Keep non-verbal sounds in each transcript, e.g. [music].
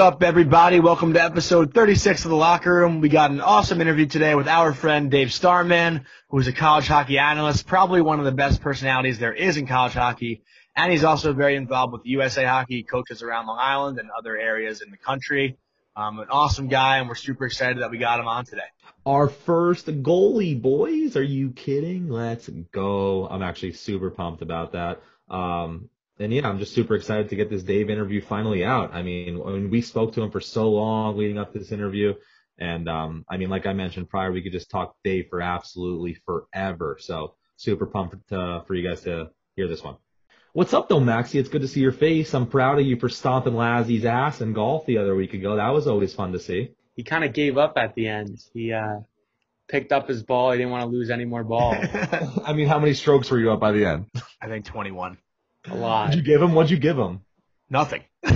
Up, everybody? Welcome to episode 36 of the Latke Room. We got an awesome interview today with our friend Dave Starman, who is a college hockey analyst, probably one of the best personalities there is in college hockey. And he's also very involved with USA Hockey, coaches around Long Island and other areas in the country. Um, an awesome guy, and we're super excited that we got him on today. Our first goalie, boys. Are you kidding? Let's go. I'm actually super pumped about that. Um, and yeah, I'm just super excited to get this Dave interview finally out. I mean, when we spoke to him for so long leading up to this interview, and um, I mean, like I mentioned prior, we could just talk Dave for absolutely forever. So super pumped uh, for you guys to hear this one. What's up though, Maxie? It's good to see your face. I'm proud of you for stomping Lazzie's ass in golf the other week ago. That was always fun to see. He kind of gave up at the end. He uh, picked up his ball. He didn't want to lose any more balls. [laughs] I mean, how many strokes were you up by the end? I think 21. A lot. What'd you give him? What'd you give him? Nothing. [laughs]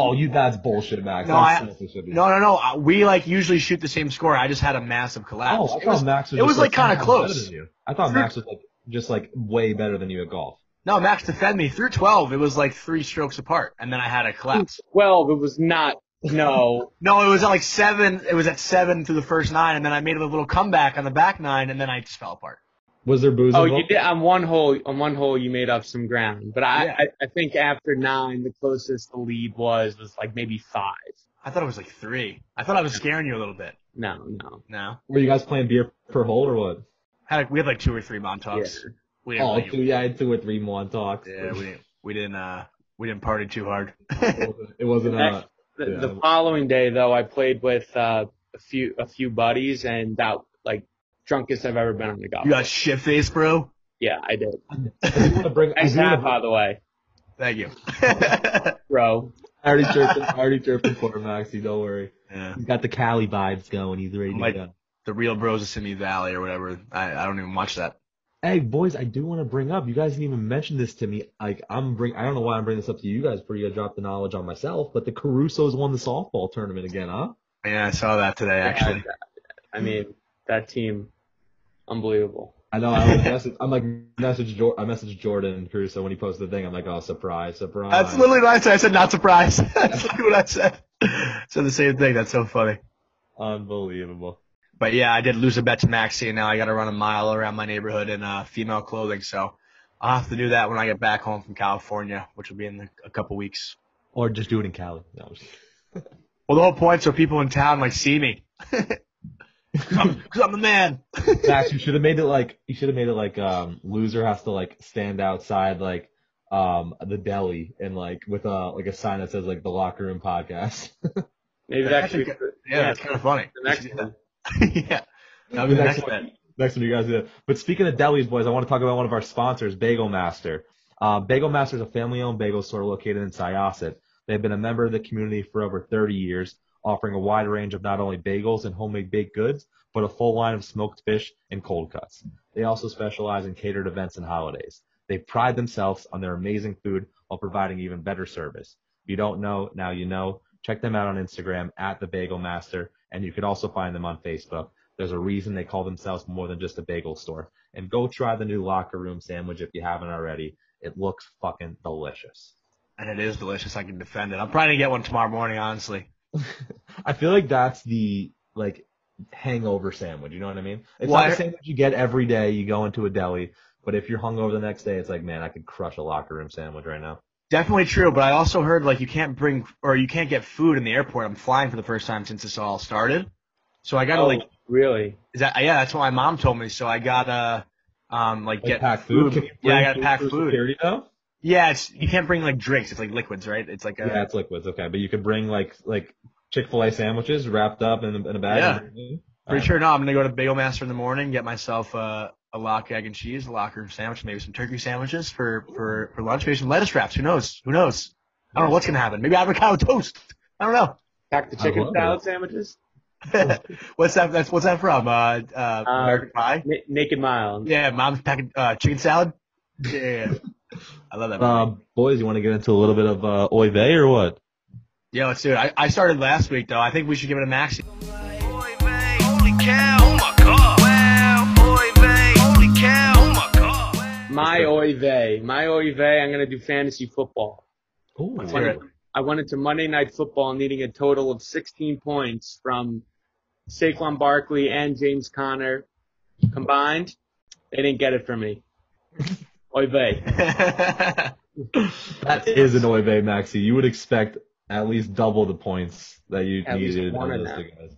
Oh, you that's bullshit, Max. No, I- selfish of you. No, no, no. Uh, We like usually shoot the same score. I just had a massive collapse. Oh, I it thought was, Max was it was, just, like, kinda close. better than you. I thought Max was like just like way better than you at golf. no, Max defended me through 12. It was like three strokes apart, and then I had a collapse. Twelve. It was not. No. [laughs] No, it was at like seven. It was at seven through the first nine, and then I made a little comeback on the back nine, and then I just fell apart. Was there booze Oh, involved? you did on one hole. On one hole, you made up some ground. But I, Yeah. I, I think after nine, the closest the lead was was like maybe five. I thought it was like three. I thought I was scaring you a little bit. No, no. No, Were you guys playing beer per hole or what? had like, we had like two or three Montauk's. Yeah. We didn't. Oh, really- two, yeah, I had two or three Montauk's. yeah, we didn't. We didn't. Uh, we didn't party too hard. [laughs] It wasn't, it wasn't uh, The, Yeah. the following day, though, I played with uh, a few a few buddies, and that like drunkest I've ever been on the golf. you got shit face, bro. Yeah, I did. I do want to bring. I, Nice do wanna bring- by the way, Thank you. [laughs] bro. I already chirping, I already chirping for him, Maxie. Don't worry. yeah. He's got the Cali vibes going. He's ready to Like- go. The real bros of Simi Valley or whatever. I, I don't even watch that. Hey boys, I do want to bring up. You guys didn't even mention this to me. Like I'm bring. I don't know why I'm bringing this up to you guys before you guys drop the knowledge on myself. But the Caruso's won the softball tournament again, huh? Yeah, I saw that today actually. I mean, that team, unbelievable. I know. I was message, I'm like message. Jor- I messaged Jordan and Caruso when he posted the thing. I'm like, oh, surprise, surprise. That's literally what I said. I said not surprised. [laughs] That's literally what I said. [laughs] said the same thing. That's so funny. unbelievable. But yeah, I did lose a bet to Maxi, and now I got to run a mile around my neighborhood in uh, female clothing. So I'll have to do that when I get back home from California, which will be in the, a couple weeks. Or just do it in Cali. No, [laughs] Well, the whole point so people in town like see me. Cause I'm, cause I'm the man. [laughs] Max, you should have made it like you should have made it like um loser has to like stand outside like um the deli and like with a like a sign that says like the Latke Room podcast. [laughs] Maybe That that should Yeah, that's kind of funny. the next one. [laughs] yeah. That'll be the next bet. Next one you guys do. But speaking of delis, boys, I want to talk about one of our sponsors, Bagel Master. Uh, Bagel Master is a family-owned bagel store located in Syosset. They've been a member of the community for over 30 years, offering a wide range of not only bagels and homemade baked goods, but a full line of smoked fish and cold cuts. They also specialize in catered events and holidays. They pride themselves on their amazing food while providing even better service. If you don't know, now you know. Check them out on Instagram at the Bagel Master, and you can also find them on Facebook. There's a reason they call themselves more than just a bagel store. And go try the new Latke Room sandwich if you haven't already. It looks fucking delicious. And it is delicious. I can defend it. I'm probably gonna get one tomorrow morning, honestly. [laughs] I feel like that's the like hangover sandwich. You know what I mean? It's Well, not I- a sandwich you get every day. You go into a deli, but if you're hungover the next day, it's like, man, I could crush a Latke Room sandwich right now. Definitely true, but I also heard like you can't bring or you can't get food in the airport. I'm flying for the first time since this all started, so I gotta Oh, like really? is that yeah that's what my mom told me. So I gotta um like Like get pack food. Can you Yeah, I gotta food pack for food. Security though? Yeah, it's you can't bring like drinks. It's like liquids, right? It's like a, Yeah, it's liquids. Okay, but you could bring like like Chick Fil A sandwiches wrapped up in a, in a bag. Yeah. and everything? pretty sure. No, I'm gonna go to Bagel Master in the morning, get myself uh, a lock egg and cheese, a locker sandwich, maybe some turkey sandwiches for for for lunch, maybe some lettuce wraps. Who knows? Who knows? I don't know what's gonna happen. Maybe avocado toast. I don't know. Pack the chicken love salad sandwiches. [laughs] what's that? That's what's that from? Uh, uh, American Pie. Na- Naked Mile. Yeah, mom's packing uh, chicken salad. Yeah, I love that. movie. Um, boys, you want to get into a little bit of uh, Oy vey or what? yeah, let's do it. I, I started last week though. I think we should give it a maxi. Oy vey, holy cow, oh my god. Oy vey, oh my god. My oy vey. My oy vey. I'm gonna do fantasy football. Ooh, Let's hear it. I went into Monday Night Football needing a total of 16 points from Saquon Barkley and James Conner combined. They didn't get it from me. [laughs] Oy vey. [laughs] That is an Oy vey, Maxi. You would expect at least double the points that you At needed. one of those guys.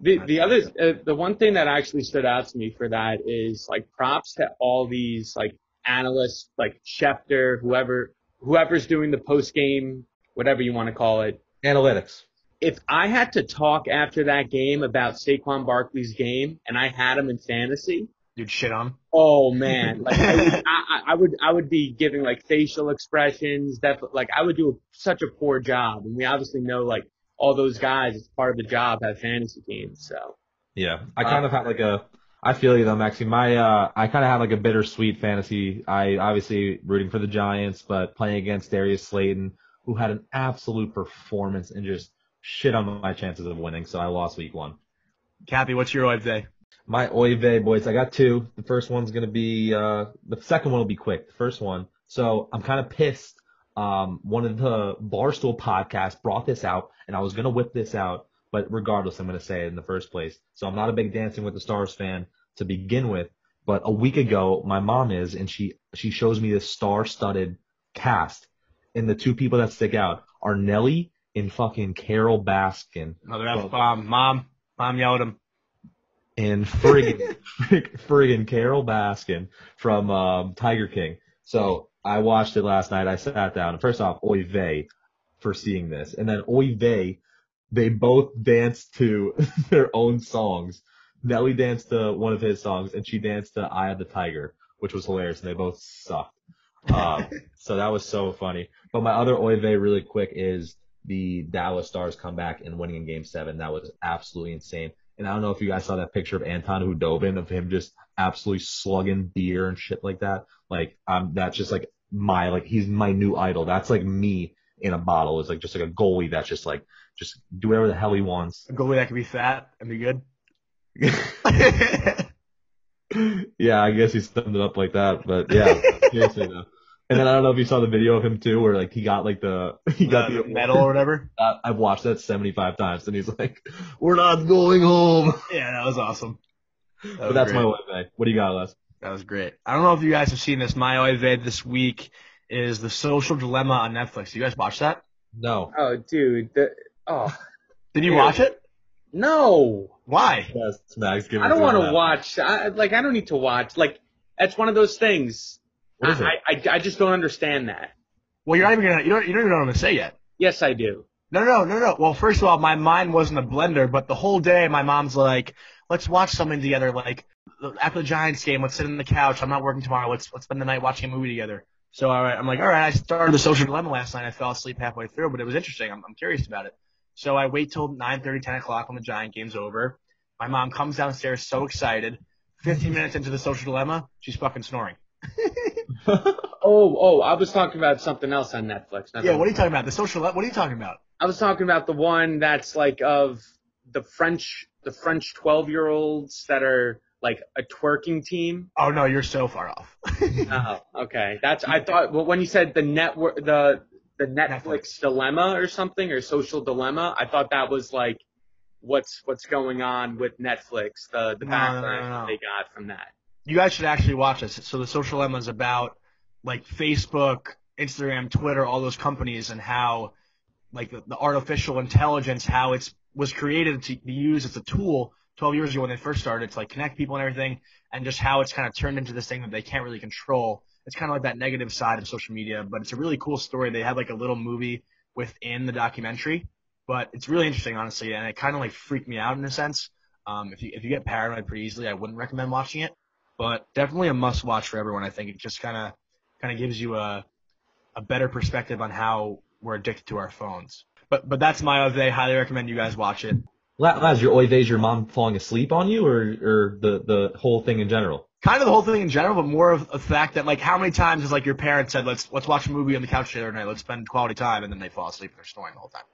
The the other uh, the one thing that actually stood out to me for that is like props to all these like analysts like Schefter, whoever whoever's doing the post game, whatever you want to call it. Analytics. If I had to talk after that game about Saquon Barkley's game and I had him in fantasy, You'd shit on. oh man, like I, would- I, I- I would I would be giving like facial expressions, def- like I would do such a poor job, and we obviously know like all those guys, it's part of the job, have fantasy teams, so. Yeah, I kind of had like a. I feel you though, Maxi. My uh, I kind of had like a bittersweet fantasy. I obviously rooting for the Giants, but playing against Darius Slayton, who had an absolute performance and just shit on my chances of winning. So I lost week one. Kathy, what's your oy vey? My oy vey, boys. I got two. The first one's gonna be. Uh, the second one will be quick. The first one. So I'm kind of pissed. Um, one of the Barstool podcasts brought this out, and I was gonna whip this out, but regardless, I'm gonna say it in the first place. So I'm not a big Dancing with the Stars fan to begin with, but a week ago, my mom is, and she she shows me this star-studded cast, and the two people that stick out are Nelly and fucking Carole Baskin Another F bomb. Mom. Mom yelled him. And friggin' [laughs] friggin' Carole Baskin from um, Tiger King. So I watched it last night. I sat down. First off, oy vey for seeing this, and then oy vey, they both danced to [laughs] their own songs. Nelly danced to one of his songs, and she danced to "Eye of the Tiger," which was hilarious. And they both sucked. Um, [laughs] so that was so funny. But my other oy vey, really quick, is the Dallas Stars comeback and winning in Game Seven. That was absolutely insane. And I don't know if you guys saw that picture of Anton Khudobin of him just absolutely slugging beer and shit like that. Like, um, that's just like my, like, he's my new idol. That's like me in a bottle. It's like just like a goalie that's just like, just do whatever the hell he wants. A goalie that can be fat and be good. [laughs] yeah, I guess he summed it up like that. But yeah, seriously though. And then I don't know if you saw the video of him too, where like he got like the, [laughs] he got the the medal or whatever. [laughs] Uh, I've watched that 75 times and he's like, we're not going home. [laughs] Yeah, that was awesome. That But was that's great. my way, man. What do you got, Les? That was great. I don't know if you guys have seen this. My oy vey this week is the Social Dilemma on Netflix. You guys watch that? No. Oh, dude. The, oh, Did you Yeah. watch it? no. Why? Yes, Max, give I don't want to watch. I, like, I don't need to watch. Like, that's one of those things. What is it? I, I, I just don't understand that. Well, you're not even gonna. You don't. You don't even know what I'm gonna say yet. Yes, I do. No, no, no, no. Well, first of all, my mind wasn't a blender, but the whole day my mom's like, "Let's watch something together." Like after the Giants game, let's sit on the couch. I'm not working tomorrow. Let's let's spend the night watching a movie together. So all right, I'm like, all right. I started the Social Dilemma last night. I fell asleep halfway through, but it was interesting. I'm, I'm curious about it. So I wait till 9:30, 10 o'clock when the Giant game's over. My mom comes downstairs so excited. 15 minutes into the Social Dilemma, she's fucking snoring. [laughs] [laughs] Oh, oh, I was talking about something else on Netflix. not Yeah, what are you talking about? The Social. What are you talking about? I was talking about the one that's like of the French, the French 12 year olds that are like a twerking team. Oh no, you're so far off. [laughs] Oh, okay. That's, I [laughs] thought, well, when you said the network, the, the Netflix, Netflix. dilemma or something or social dilemma, I thought that was like what's, what's going on with Netflix, the, the no, backlash no, no. they got from that. You guys should actually watch this. So the social dilemma is about like Facebook, Instagram, Twitter, all those companies and how like the, the artificial intelligence, how it's was created to be used as a tool 12 years ago when they first started to like connect people and everything and just how it's kind of turned into this thing that they can't really control. It's kind of like that negative side of social media, but it's a really cool story. They had like a little movie within the documentary, but it's really interesting, honestly, and it kind of like freaked me out in a sense. Um, if you if you get paranoid pretty easily, I wouldn't recommend watching it but definitely a must watch for everyone. I think it just kind of kind of gives you a a better perspective on how we're addicted to our phones. But but that's my day. Highly recommend you guys watch it. La- Laz, your oy vey's your mom falling asleep on you or, or the, the whole thing in general? Kind of the whole thing in general, but more of the fact that like how many times has like your parents said let's let's watch a movie on the couch the other night, let's spend quality time, and then they fall asleep and they're snoring the whole time.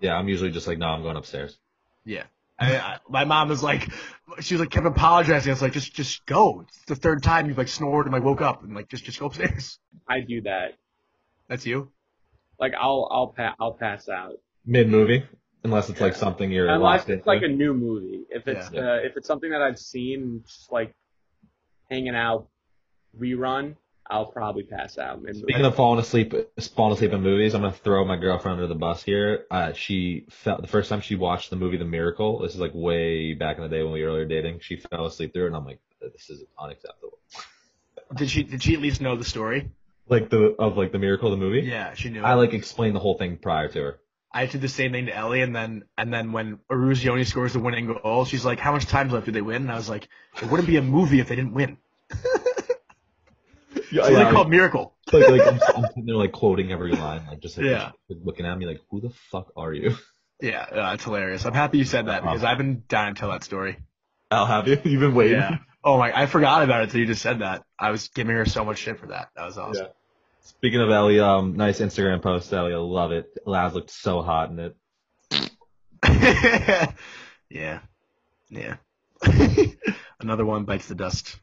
Yeah, I'm usually just like, no, I'm going upstairs. Yeah. I, I, my mom was like, she was like kept apologizing. I was like, just just go. It's the third time you've like snored and like woke up and like just just go upstairs. [laughs] I do that. That's you. like I'll I'll pa- I'll pass out Mid movie, unless it's like something you're unless locked it's like a new movie. If it's Yeah. uh, if it's something that I've seen, just like hanging out rerun, I'll probably pass out. mid-movie. Speaking of falling asleep, falling asleep in movies, I'm gonna throw my girlfriend under the bus here. Uh, she felt the first time she watched the movie The Miracle. This is like way back in the day when we were earlier dating. She fell asleep through it, and I'm like, this is unacceptable. [laughs] Did she did she at least know the story? Like the of like the Miracle, of the movie. Yeah, she knew. I it. like explained the whole thing prior to her. I did the same thing to Ellie, and then and then when Eruzione scores the winning goal, she's like, "How much time left did they win?" And I was like, "It wouldn't be a movie if they didn't win." [laughs] Yeah, It's really called Miracle. like, like I'm, I'm sitting there like quoting every line, like just like Yeah. looking at me like, who the fuck are you? Yeah, uh, it's hilarious. I'm happy you said that Uh-huh. because I've been dying to tell that story. I'll have you. [laughs] You've been waiting. Yeah. Oh my, I forgot about it until you just said that. I was giving her so much shit for that. That was awesome. Speaking of Ellie, um, nice Instagram post, Ellie. I love it. Laz looked so hot in it. [laughs] yeah. Yeah. [laughs] Another one bites the dust.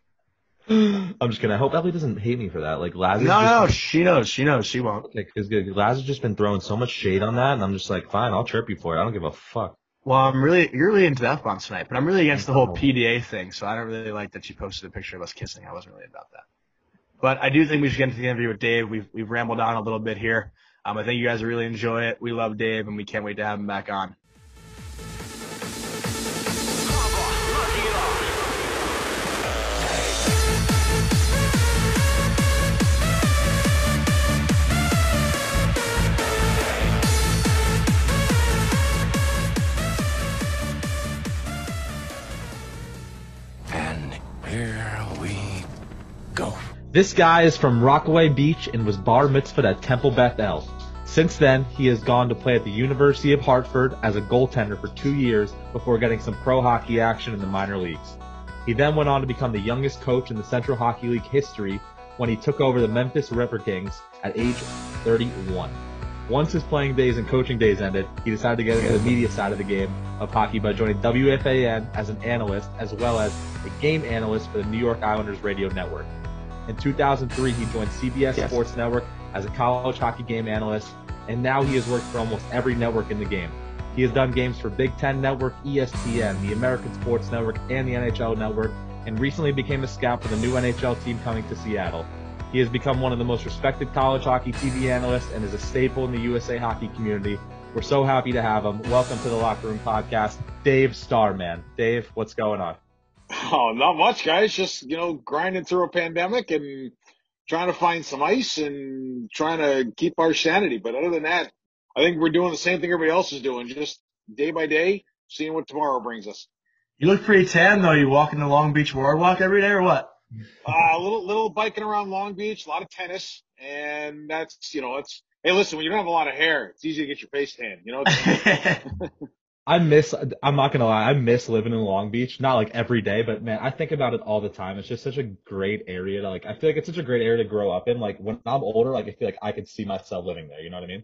I'm just kidding. I hope Ellie doesn't hate me for that. Like Laz. is No, just, no, she knows. She knows. She won't. Laz has just been throwing so much shade on that, and I'm just like, fine, I'll chirp you for it. I don't give a fuck. Well, I'm really, you're really into the F bombs tonight, but I'm really against the whole Oh. PDA thing, so I don't really like that she posted a picture of us kissing. I wasn't really about that. But I do think we should get into the interview with Dave. We've, we've rambled on a little bit here. Um, I think you guys really enjoy it. We love Dave, and we can't wait to have him back on. This guy is from Rockaway Beach and was bar mitzvahed at Temple Beth El. Since then, he has gone to play at the University of Hartford as a goaltender for two years before getting some pro hockey action in the minor leagues. He then went on to become the youngest coach in the Central Hockey League history when he took over the Memphis River Kings at age 31. Once his playing days and coaching days ended, he decided to get into the media side of the game of hockey by joining WFAN as an analyst as well as a game analyst for the New York Islanders radio network. In 2003, he joined CBS Yes. Sports Network as a college hockey game analyst, and now he has worked for almost every network in the game. He has done games for Big Ten Network, ESPN, the American Sports Network, and the NHL Network, and recently became a scout for the new NHL team coming to Seattle. He has become one of the most respected college hockey TV analysts and is a staple in the USA hockey community. We're so happy to have him. Welcome to the Latke Room Podcast, Dave Starman. Dave, what's going on? [laughs] Oh, not much, guys. Just you know, grinding through a pandemic and trying to find some ice and trying to keep our sanity. But other than that, I think we're doing the same thing everybody else is doing, just day by day, seeing what tomorrow brings us. You look pretty tan, though. You walking the Long Beach Boardwalk every day, or what? Uh, a little little biking around Long Beach, a lot of tennis, and that's you know, it's hey, listen, when you don't have a lot of hair, it's easy to get your face tan. You know, [laughs] [laughs] I miss, I'm not gonna lie, I miss living in Long Beach. Not like every day, but man, I think about it all the time. It's just such a great area to like, I feel like it's such a great area to grow up in. Like when I'm older, like I feel like I could see myself living there. You know what I mean?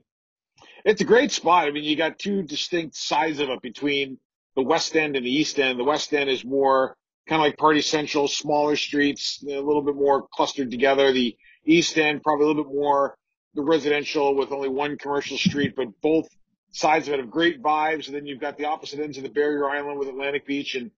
it's a great spot. I mean, you got two distinct sides of it between the West End and the East End. The West End is more kind of like Party Central, smaller streets, a little bit more clustered together. The East End, probably a little bit more the residential with only one commercial street, but both sides of it have great vibes. And then you've got the opposite ends of the barrier island with Atlantic Beach and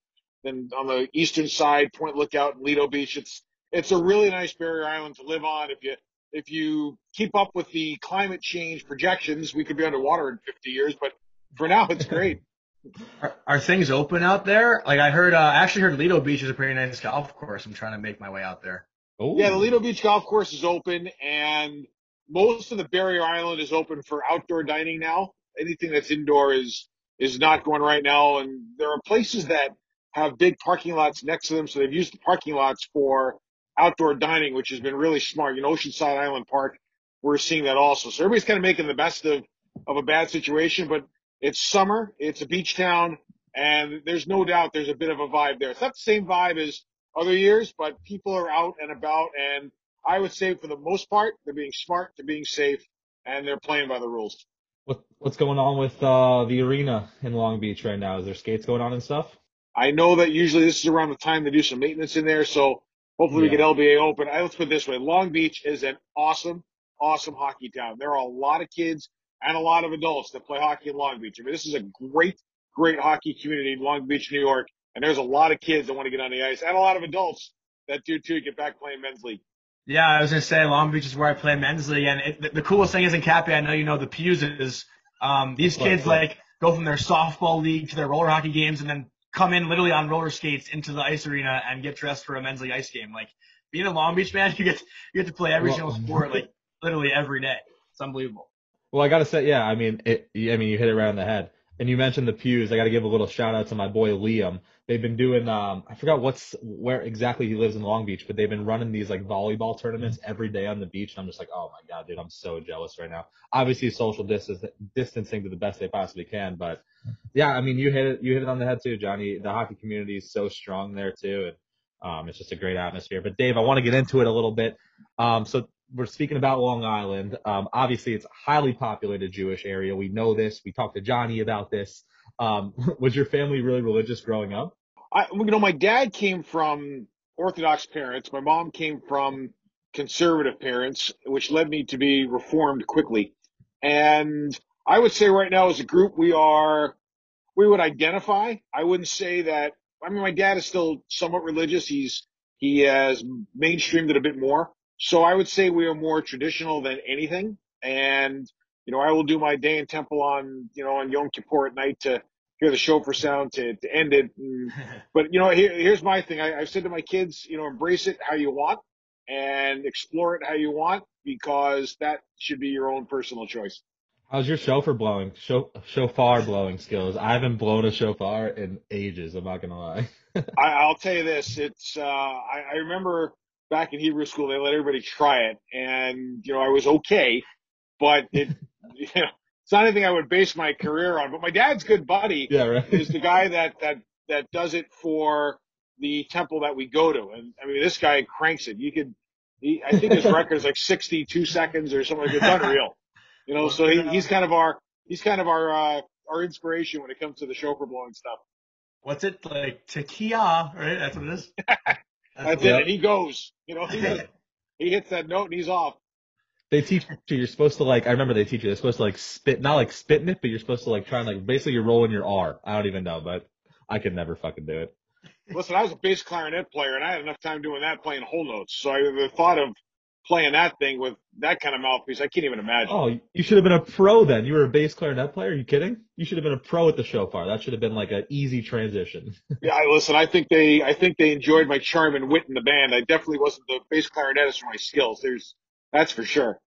then on the eastern side, Point Lookout and Lido Beach. It's, it's a really nice barrier island to live on. If you, if you keep up with the climate change projections, we could be underwater in 50 years, but for now it's great. [laughs] are, are things open out there? Like I heard, uh, I actually heard Lido Beach is a pretty nice golf course. I'm trying to make my way out there. Oh, Yeah, the Lido Beach Golf Course is open, and most of the Barrier Island is open for outdoor dining now. Anything that's indoor is is not going right now, and there are places that have big parking lots next to them, so they've used the parking lots for outdoor dining, which has been really smart. You know, Oceanside Island Park, we're seeing that also. So everybody's kind of making the best of of a bad situation, but it's summer, it's a beach town, and there's no doubt there's a bit of a vibe there. It's not the same vibe as other years, but people are out and about, and I would say for the most part, they're being smart, they're being safe, and they're playing by the rules. What, what's going on with uh, the arena in Long Beach right now? Is there skates going on and stuff? I know that usually this is around the time to do some maintenance in there, so hopefully we get LBA open. I, let's put it this way: Long Beach is an awesome, awesome hockey town. There are a lot of kids and a lot of adults that play hockey in Long Beach. I mean, this is a great, great hockey community in Long Beach, New York. And there's a lot of kids that want to get on the ice and a lot of adults that do too get back playing men's league. Yeah, I was gonna say Long Beach is where I play men's league, and it, the, the coolest thing is in Cappy. I know you know the Pews is um, these kids like go from their softball league to their roller hockey games, and then come in literally on roller skates into the ice arena and get dressed for a men's league ice game. Like being in Long Beach, man, [laughs] you get you get to play every Well- single [laughs] sport like literally every day. It's unbelievable. Well, I gotta say, yeah, I mean, it, I mean, you hit it right on the head. And you mentioned the pews. I gotta give a little shout out to my boy Liam. They've been doing, um, I forgot what's where exactly he lives in Long Beach, but they've been running these like volleyball tournaments every day on the beach. And I'm just like, oh my god, dude, I'm so jealous right now. Obviously, social distance, distancing to the best they possibly can, but yeah, I mean, you hit it, you hit it on the head too, Johnny. The hockey community is so strong there too, and um, it's just a great atmosphere. But Dave, I want to get into it a little bit. Um, so we're speaking about Long Island. Um, obviously, it's a highly populated Jewish area. We know this. We talked to Johnny about this. Um, [laughs] was your family really religious growing up? I, you know, my dad came from Orthodox parents. My mom came from conservative parents, which led me to be reformed quickly. And I would say right now as a group, we are, we would identify. I wouldn't say that, I mean, my dad is still somewhat religious. He's, he has mainstreamed it a bit more. So I would say we are more traditional than anything. And, you know, I will do my day in temple on, you know, on Yom Kippur at night to hear the shofar sound to, to end it. And, [laughs] but you know, here, here's my thing. I, I've said to my kids, you know, embrace it how you want and explore it how you want because that should be your own personal choice. How's your shofar blowing, sho- shofar blowing skills? I haven't blown a shofar in ages. I'm not gonna lie. [laughs] I, I'll tell you this. It's, uh, I, I remember back in Hebrew school, they let everybody try it and, you know, I was okay, but it, [laughs] you know, it's not anything I would base my career on, but my dad's good buddy yeah, right. is the guy that, that, that does it for the temple that we go to. And I mean, this guy cranks it. You could, he, I think his record is like 62 seconds or something. Like it's unreal. You know, so he, he's kind of our, he's kind of our, uh, our inspiration when it comes to the shofar blowing stuff. What's it like? Tequila, right? That's what it is. [laughs] That's Yeah. it. And he goes, you know, he, does, he hits that note and he's off. They teach you you're supposed to like I remember they teach you they're supposed to like spit not like spitting it, but you're supposed to like try and like basically you're rolling your R. I don't even know, but I could never fucking do it. Listen, I was a bass clarinet player and I had enough time doing that playing whole notes. So I, the thought of playing that thing with that kind of mouthpiece, I can't even imagine. Oh, you should have been a pro then. You were a bass clarinet player. Are you kidding? You should have been a pro at the shofar. That should have been like an easy transition. [laughs] Yeah, I- listen, I think they, I think they enjoyed my charm and wit in the band. I definitely wasn't the bass clarinetist for my skills. There's, that's for sure.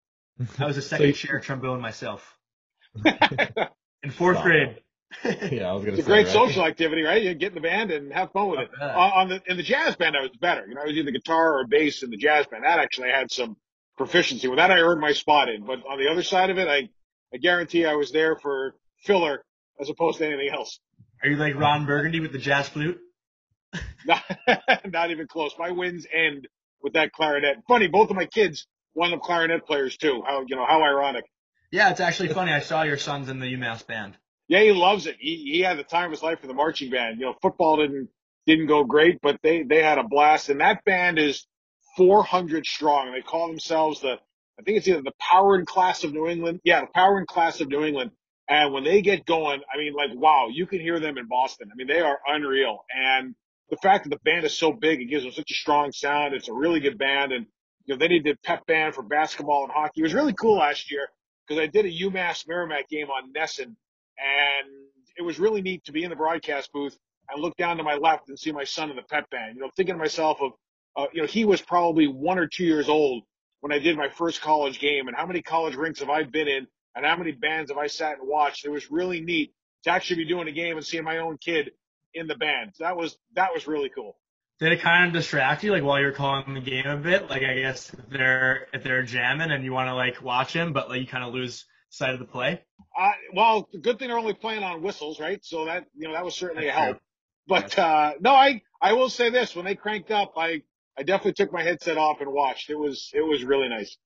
I was a [laughs] So second you- chair trombone myself [laughs] in fourth Stop. grade. [laughs] yeah, I was gonna It's a great right? social activity, right? You get in the band and have fun with I it. bet. On, on the, in the jazz band, I was better. You know, I was either guitar or bass in the jazz band. That actually had some proficiency with that. I earned my spot in, but on the other side of it, I, I guarantee I was there for filler as opposed to anything else. Are you like Ron Burgundy with the jazz flute? [laughs] Not, not even close. My wins end with that clarinet. Funny, both of my kids wound up clarinet players too. How, you know, how ironic. Yeah, it's actually funny. I saw your sons in the UMass band. Yeah, he loves it. He he had the time of his life for the marching band. You know, football didn't didn't go great, but they they had a blast. And that band is 400 strong. They call themselves the I think it's either the Power and Class of New England. Yeah, the Power and Class of New England. And when they get going, I mean, like wow, you can hear them in Boston. I mean, they are unreal. And the fact that the band is so big, it gives them such a strong sound. It's a really good band, and you know they did pep band for basketball and hockey. It was really cool last year because I did a UMass Merrimack game on NESN, and it was really neat to be in the broadcast booth and look down to my left and see my son in the pep band. You know, thinking to myself of, uh, you know, he was probably one or two years old when I did my first college game, and how many college rinks have I been in, and how many bands have I sat and watched? It was really neat to actually be doing a game and seeing my own kid in the band. So That was that was really cool. Did it kind of distract you, like while you're calling the game a bit? Like I guess if they're if they're jamming and you want to like watch him, but like you kind of lose sight of the play. Uh, well, the good thing they're only playing on whistles, right? So that you know that was certainly That's a help. true. But uh, no, I I will say this: when they cranked up, I I definitely took my headset off and watched. It was it was really nice.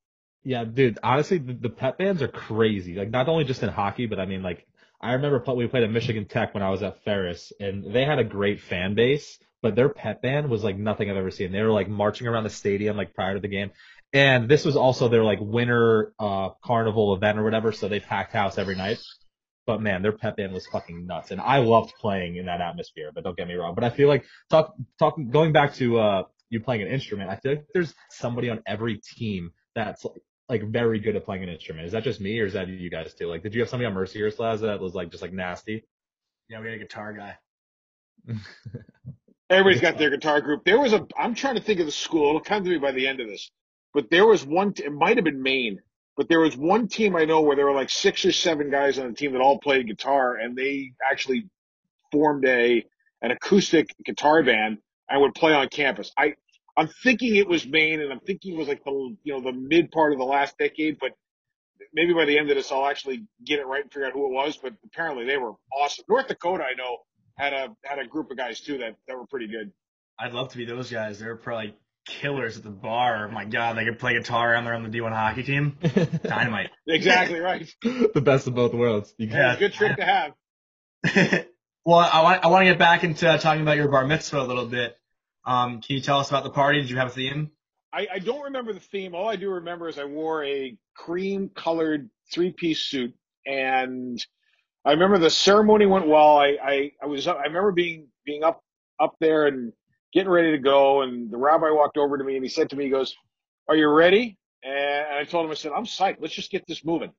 Yeah, dude. Honestly, the, the pep bands are crazy. Like not only just in hockey, but I mean, like I remember pl- we played at Michigan Tech when I was at Ferris, and they had a great fan base. But their pep band was like nothing I've ever seen. They were like marching around the stadium like prior to the game, And this was also their like winter uh carnival event or whatever, so they packed house every night. But man, their pep band was fucking nuts, and I loved playing in that atmosphere. But don't get me wrong. But I feel like talk talk going back to uh you playing an instrument. I feel like there's somebody on every team that's like very good at playing an instrument. Is that just me or is that you guys too? Like, did you have somebody on Mercyhurst Labs that was like just like nasty? Yeah, we had a guitar guy. [laughs] Everybody's got their guitar group. There was a. I'm trying to think of the school. It'll come to me by the end of this. But there was one. It might have been Maine. But there was one team I know where there were like six or seven guys on the team that all played guitar, and they actually formed a an acoustic guitar band and would play on campus. I I'm thinking it was Maine, and I'm thinking it was like the you know the mid part of the last decade, but maybe by the end of this I'll actually get it right and figure out who it was. But apparently they were awesome. North Dakota, I know, had a had a group of guys too that that were pretty good. I'd love to be those guys. They were probably killers at the bar. My God, they could play guitar and they're on the D1 hockey team. [laughs] Dynamite. Exactly right. [laughs] the best of both worlds. You Yeah, good trick to have. [laughs] well, I want I want to get back into uh, talking about your bar mitzvah a little bit. Um, can you tell us about the party? Did you have a theme? I, I don't remember the theme. All I do remember is I wore a cream colored three piece suit and I remember the ceremony went well. I, I, I was, I remember being, being up, up there and getting ready to go. And the rabbi walked over to me and he said to me, he goes, are you ready? And I told him, I said, I'm psyched. Let's just get this moving.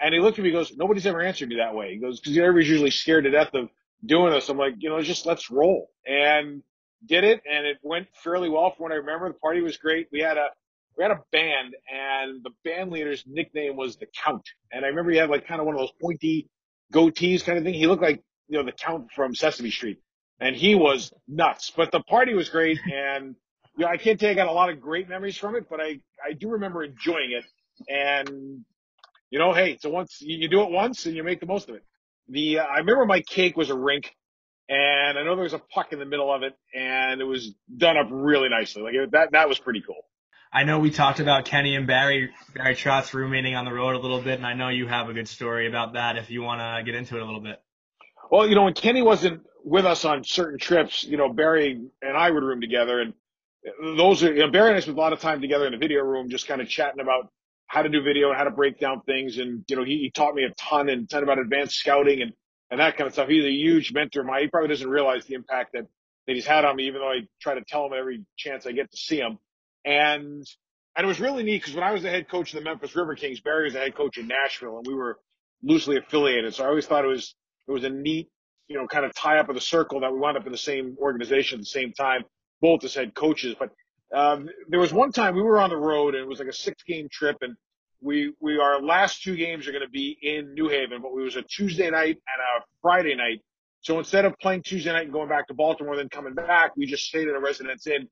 And he looked at me, he goes, nobody's ever answered me that way. He goes, cause everybody's usually scared to death of doing this. I'm like, you know, just let's roll and did it. And it went fairly well from what I remember. The party was great. We had a, we had a band and the band leader's nickname was the Count. And I remember he had like kind of one of those pointy goatees kind of thing. He looked like, you know, the Count from Sesame Street and he was nuts, but the party was great. And, you know, I can't you I got a lot of great memories from it, but I, I do remember enjoying it. And, you know, hey, so once you, do it once and you make the most of it. The, uh, I remember my cake was a rink and I know there was a puck in the middle of it and it was done up really nicely. Like it, that, that was pretty cool. I know we talked about Kenny and Barry Barry Trotz roommating on the road a little bit, and I know you have a good story about that. If you want to get into it a little bit. Well, you know, when Kenny wasn't with us on certain trips, you know, Barry and I would room together, and those are you know, Barry and I spent a lot of time together in the video room, just kind of chatting about how to do video and how to break down things, and you know, he, he taught me a ton and ton about advanced scouting and and that kind of stuff. He's a huge mentor of mine. He probably doesn't realize the impact that that he's had on me, even though I try to tell him every chance I get to see him. And, and it was really neat because when I was the head coach of the Memphis River Kings, Barry was the head coach in Nashville and we were loosely affiliated. So I always thought it was, it was a neat, you know, kind of tie up of the circle that we wound up in the same organization at the same time, both as head coaches. But, um, there was one time we were on the road and it was like a six game trip and we, we, our last two games are going to be in New Haven, but it was a Tuesday night and a Friday night. So instead of playing Tuesday night and going back to Baltimore, then coming back, we just stayed at a residence inn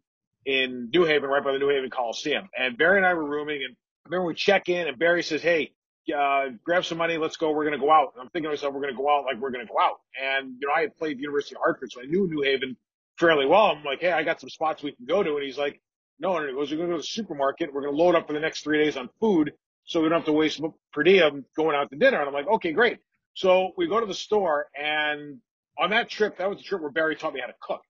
in New Haven, right by the New Haven Coliseum. And Barry and I were rooming and remember we check in and Barry says, Hey, uh, grab some money. Let's go. We're going to go out. And I'm thinking to myself, we're going to go out like we're going to go out. And, you know, I had played University of Hartford, so I knew New Haven fairly well. I'm like, Hey, I got some spots we can go to. And he's like, no, and he goes, we're going to go to the supermarket. We're going to load up for the next three days on food. So we don't have to waste per diem going out to dinner. And I'm like, okay, great. So we go to the store and on that trip, that was the trip where Barry taught me how to cook.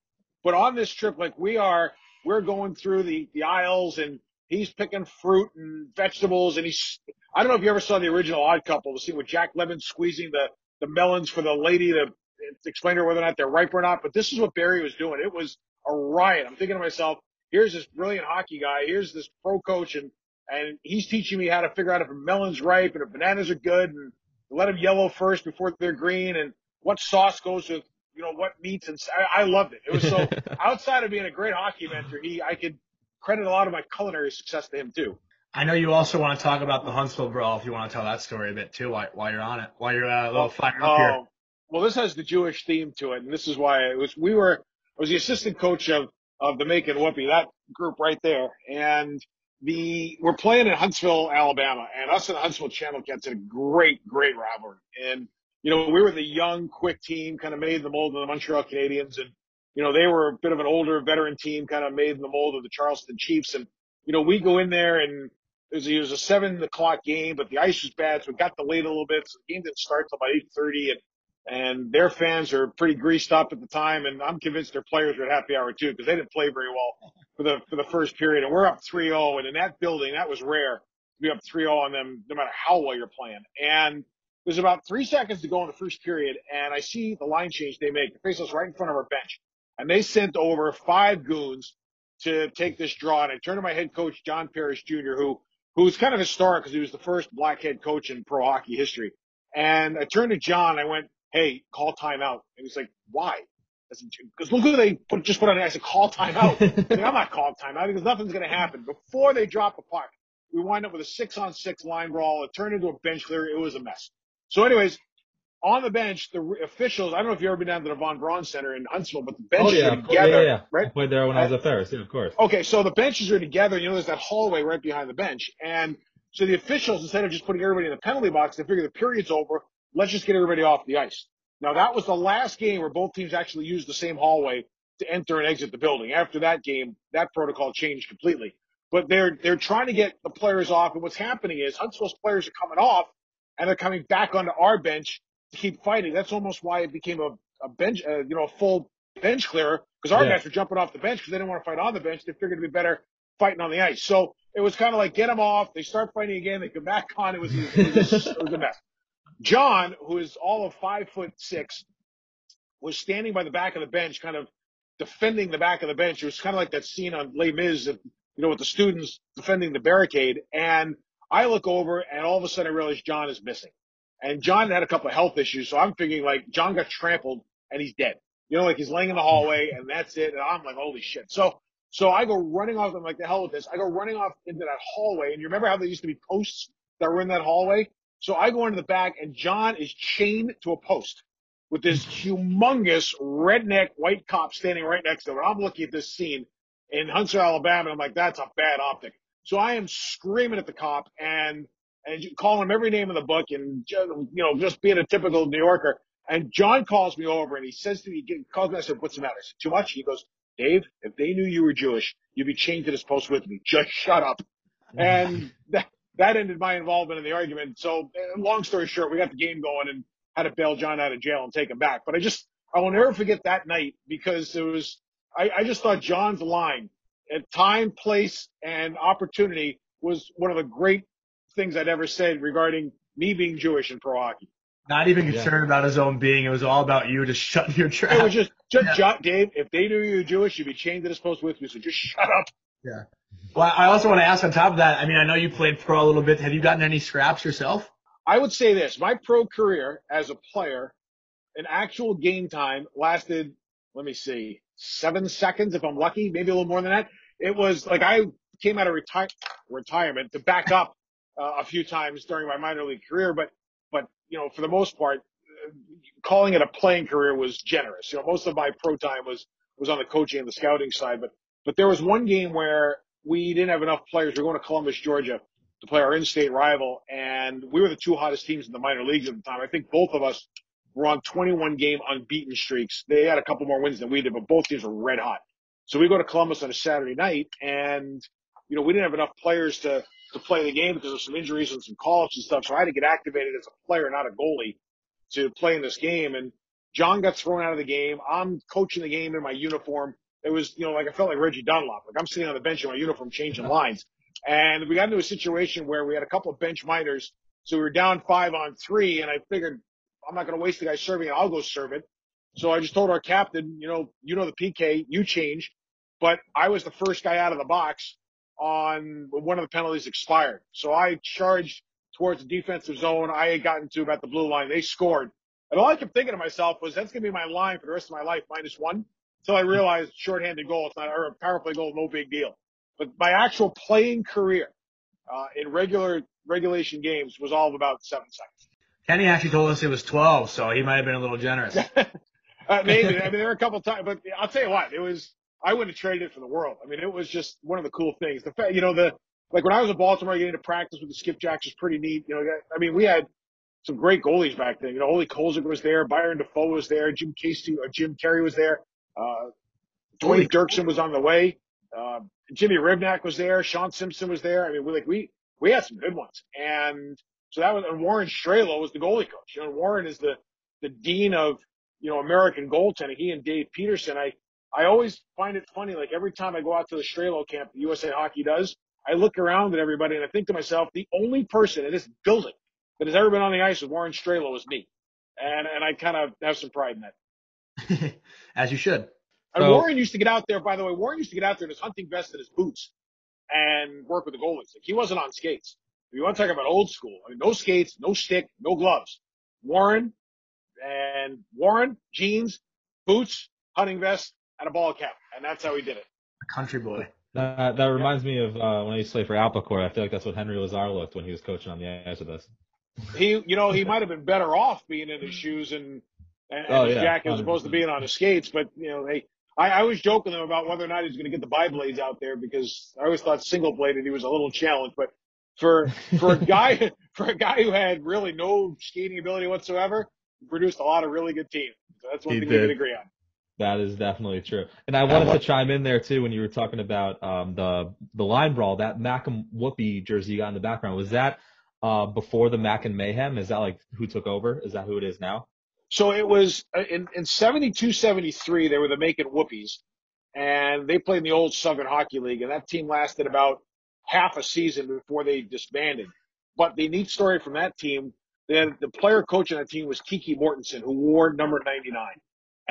But on this trip, like we are, we're going through the, the aisles and he's picking fruit and vegetables and he's, I don't know if you ever saw the original Odd Couple, the scene with Jack Lemmon squeezing the, the melons for the lady to, to explain to her whether or not they're ripe or not. But this is what Barry was doing. It was a riot. I'm thinking to myself, here's this brilliant hockey guy. Here's this pro coach and, and he's teaching me how to figure out if a melon's ripe and if bananas are good and let them yellow first before they're green and what sauce goes with, you know, what meats and I, I loved it. It was so [laughs] outside of being a great hockey mentor, he, I could credit a lot of my culinary success to him too. I know you also want to talk about the Huntsville Brawl if you want to tell that story a bit too while, while you're on it, while you're uh, a little fired up here. Oh, well, this has the Jewish theme to it, and this is why it was. We were. I was the assistant coach of of the Macon Whoopee, that group right there, and the we're playing in Huntsville, Alabama, and us and the Huntsville Channel Cats had a great, great rivalry. And you know, we were the young, quick team, kind of made the mold of the Montreal Canadiens, and you know, they were a bit of an older veteran team, kind of made in the mold of the Charlestown Chiefs. And you know, we go in there and it was, it was a seven o'clock game, but the ice was bad, so we got delayed a little bit. So the game didn't start till about eight thirty, and and their fans are pretty greased up at the time, and I'm convinced their players were at happy hour too because they didn't play very well. for the for the first period, and we're up 3-0. And in that building, that was rare to be up 3-0 on them, no matter how well you're playing. And there's about three seconds to go in the first period, and I see the line change they make. They face us right in front of our bench, and they sent over five goons to take this draw. And I turned to my head coach, John Paris Jr., who who's kind of historic because he was the first black head coach in pro hockey history. And I turned to John. I went, "Hey, call timeout." And he's like, "Why?" Because look who they put, just put on. I said, "Call timeout." [laughs] I I'm not calling timeout because nothing's going to happen. Before they drop the puck, we wind up with a six on six line brawl. It turned into a bench clear. It was a mess. So, anyways, on the bench, the officials. I don't know if you've ever been down to the Von Braun Center in Huntsville, but the oh, benches Oh yeah, are together, yeah, yeah, yeah. I right? played there when I was at Ferris. Yeah, of course. Okay, so the benches are together. You know, there's that hallway right behind the bench, and so the officials, instead of just putting everybody in the penalty box, they figure the period's over. Let's just get everybody off the ice. Now that was the last game where both teams actually used the same hallway to enter and exit the building. After that game, that protocol changed completely. But they're they're trying to get the players off, and what's happening is Huntsville's players are coming off, and they're coming back onto our bench keep fighting. That's almost why it became a, a bench, uh, you know, a full bench clearer because our Yeah. guys were jumping off the bench because they didn't want to fight on the bench. They figured it'd be better fighting on the ice. So it was kind of like get them off. They start fighting again. They come back on. It was it was, it was a mess. John, who is all of five foot six, was standing by the back of the bench, kind of defending the back of the bench. It was kind of like that scene on Les Mis, of, you know, with the students defending the barricade. And I look over, and all of a sudden I realize John is missing. And John had a couple of health issues, so I'm thinking like John got trampled and he's dead. You know, like he's laying in the hallway and that's it. And I'm like, holy shit. So, so I go running off. I'm like, the hell with this. I go running off into that hallway. And you remember how there used to be posts that were in that hallway? So I go into the back and John is chained to a post with this humongous redneck white cop standing right next to him. I'm looking at this scene in Huntsville, Alabama. And I'm like, that's a bad optic. So I am screaming at the cop and, and calling him every name in the book and, you know, just being a typical New Yorker. And John calls me over and he says to me, he calls me, I said, what's the matter? I said, too much? He goes, Dave, if they knew you were Jewish, you'd be chained to this post with me. Just shut up. [laughs] And that, that ended my involvement in the argument. So long story short, we got the game going and had to bail John out of jail and take him back. But I just, I will never forget that night because it was, I, I just thought John's line at time, place, and opportunity was one of the great things I'd ever said regarding me being Jewish in pro hockey. Not even Yeah. concerned about his own being. It was all about you just [laughs] shut your trap. It was just, just Yeah. John, Dave, if they knew you were Jewish, you'd be chained to this post with me. So just shut up. Yeah. Well, I also want to ask on top of that. I mean, I know you played pro a little bit. Have you gotten any scraps yourself? I would say this, my pro career as a player, an actual game time lasted, let me see, seven seconds if I'm lucky, maybe a little more than that. It was like I came out of reti- retirement to back up uh, a few times during my minor league career, but, but, you know, for the most part, uh, calling it a playing career was generous. You know, most of my pro time was, was on the coaching and the scouting side, but, but there was one game where we didn't have enough players. We were going to Columbus, Georgia to play our in-state rival, and we were the two hottest teams in the minor leagues at the time. I think both of us were on 21 game unbeaten streaks. They had a couple more wins than we did, but both teams were red hot. So we go to Columbus on a Saturday night, and you know we didn't have enough players to to play the game because of some injuries and some call-ups and stuff. So I had to get activated as a player, not a goalie, to play in this game. And John got thrown out of the game. I'm coaching the game in my uniform. It was, you know, like I felt like Reggie Dunlop. Like I'm sitting on the bench in my uniform changing lines. And we got into a situation where we had a couple of bench minors. So we were down five on three and I figured I'm not going to waste the guy serving it. I'll go serve it. So I just told our captain, you know, you know the PK, you change. But I was the first guy out of the box on one of the penalties expired. So I charged towards the defensive zone. I had gotten to about the blue line. They scored. And all I kept thinking to myself was that's going to be my line for the rest of my life, minus one. Until I realized shorthanded goal, it's not, or a power play goal, no big deal. But my actual playing career, uh, in regular regulation games was all of about seven seconds. Kenny actually told us it was 12, so he might have been a little generous. [laughs] Uh, maybe. I mean, there were a couple times, but I'll tell you what, it was, I wouldn't have traded it for the world. I mean, it was just one of the cool things. The fact, you know, the, like when I was in Baltimore, getting to practice with the skipjacks was pretty neat. You know, I mean, we had some great goalies back then. You know, Ole Kolzig was there, Byron Dafoe was there, Jim Casey, or Jim Carey was there, uh, Duane Derksen was on the way, uh, Jimmy Hrivnak was there, Sean Simpson was there. I mean, we like, we, we had some good ones. And so that was, and Warren Strelow was the goalie coach. You know, Warren is the, the dean of, you know, American goaltending. He and Dave Peterson, I, I always find it funny. Like every time I go out to the Strelow camp, the USA Hockey does, I look around at everybody and I think to myself, the only person in this building that has ever been on the ice with Warren Strelow is me. And, and I kind of have some pride in that. [laughs] As you should. And So- Warren used to get out there, by the way, Warren used to get out there in his hunting vest and his boots and work with the goalies. Like he wasn't on skates. If you want to talk about old school, I mean, no skates, no stick, no gloves. Warren and Warren, jeans, boots, hunting vest, and a ball cap. And that's how he did it. A country boy. That that reminds me of uh, when I used to play for Alpacor. I feel like that's what Henry Lazar looked when he was coaching on the ice with us. He, you know, he might have been better off being in his shoes and, and, and Oh, his yeah, jacket as opposed to being on his skates. But, you know, they, I, I was joking with him about whether or not he's going to get the bi-blades out there because I always thought single bladed he was a little challenged. But for, for a guy, [laughs] for a guy who had really no skating ability whatsoever, he produced a lot of really good teams. So that's one He thing we can agree on. That is definitely true. And I wanted to chime in there too when you were talking about um, the the line brawl. That Mac and Whoopi jersey you got in the background was that uh, before the Macon Mayhem? Is that like who took over? Is that who it is now? So it was uh, in, in 72, 73, they were the Macon Whoopees and they played in the old Southern Hockey League and that team lasted about half a season before they disbanded. But the neat story from that team, had, the player coach on that team was Kiki Mortensen who wore number 99.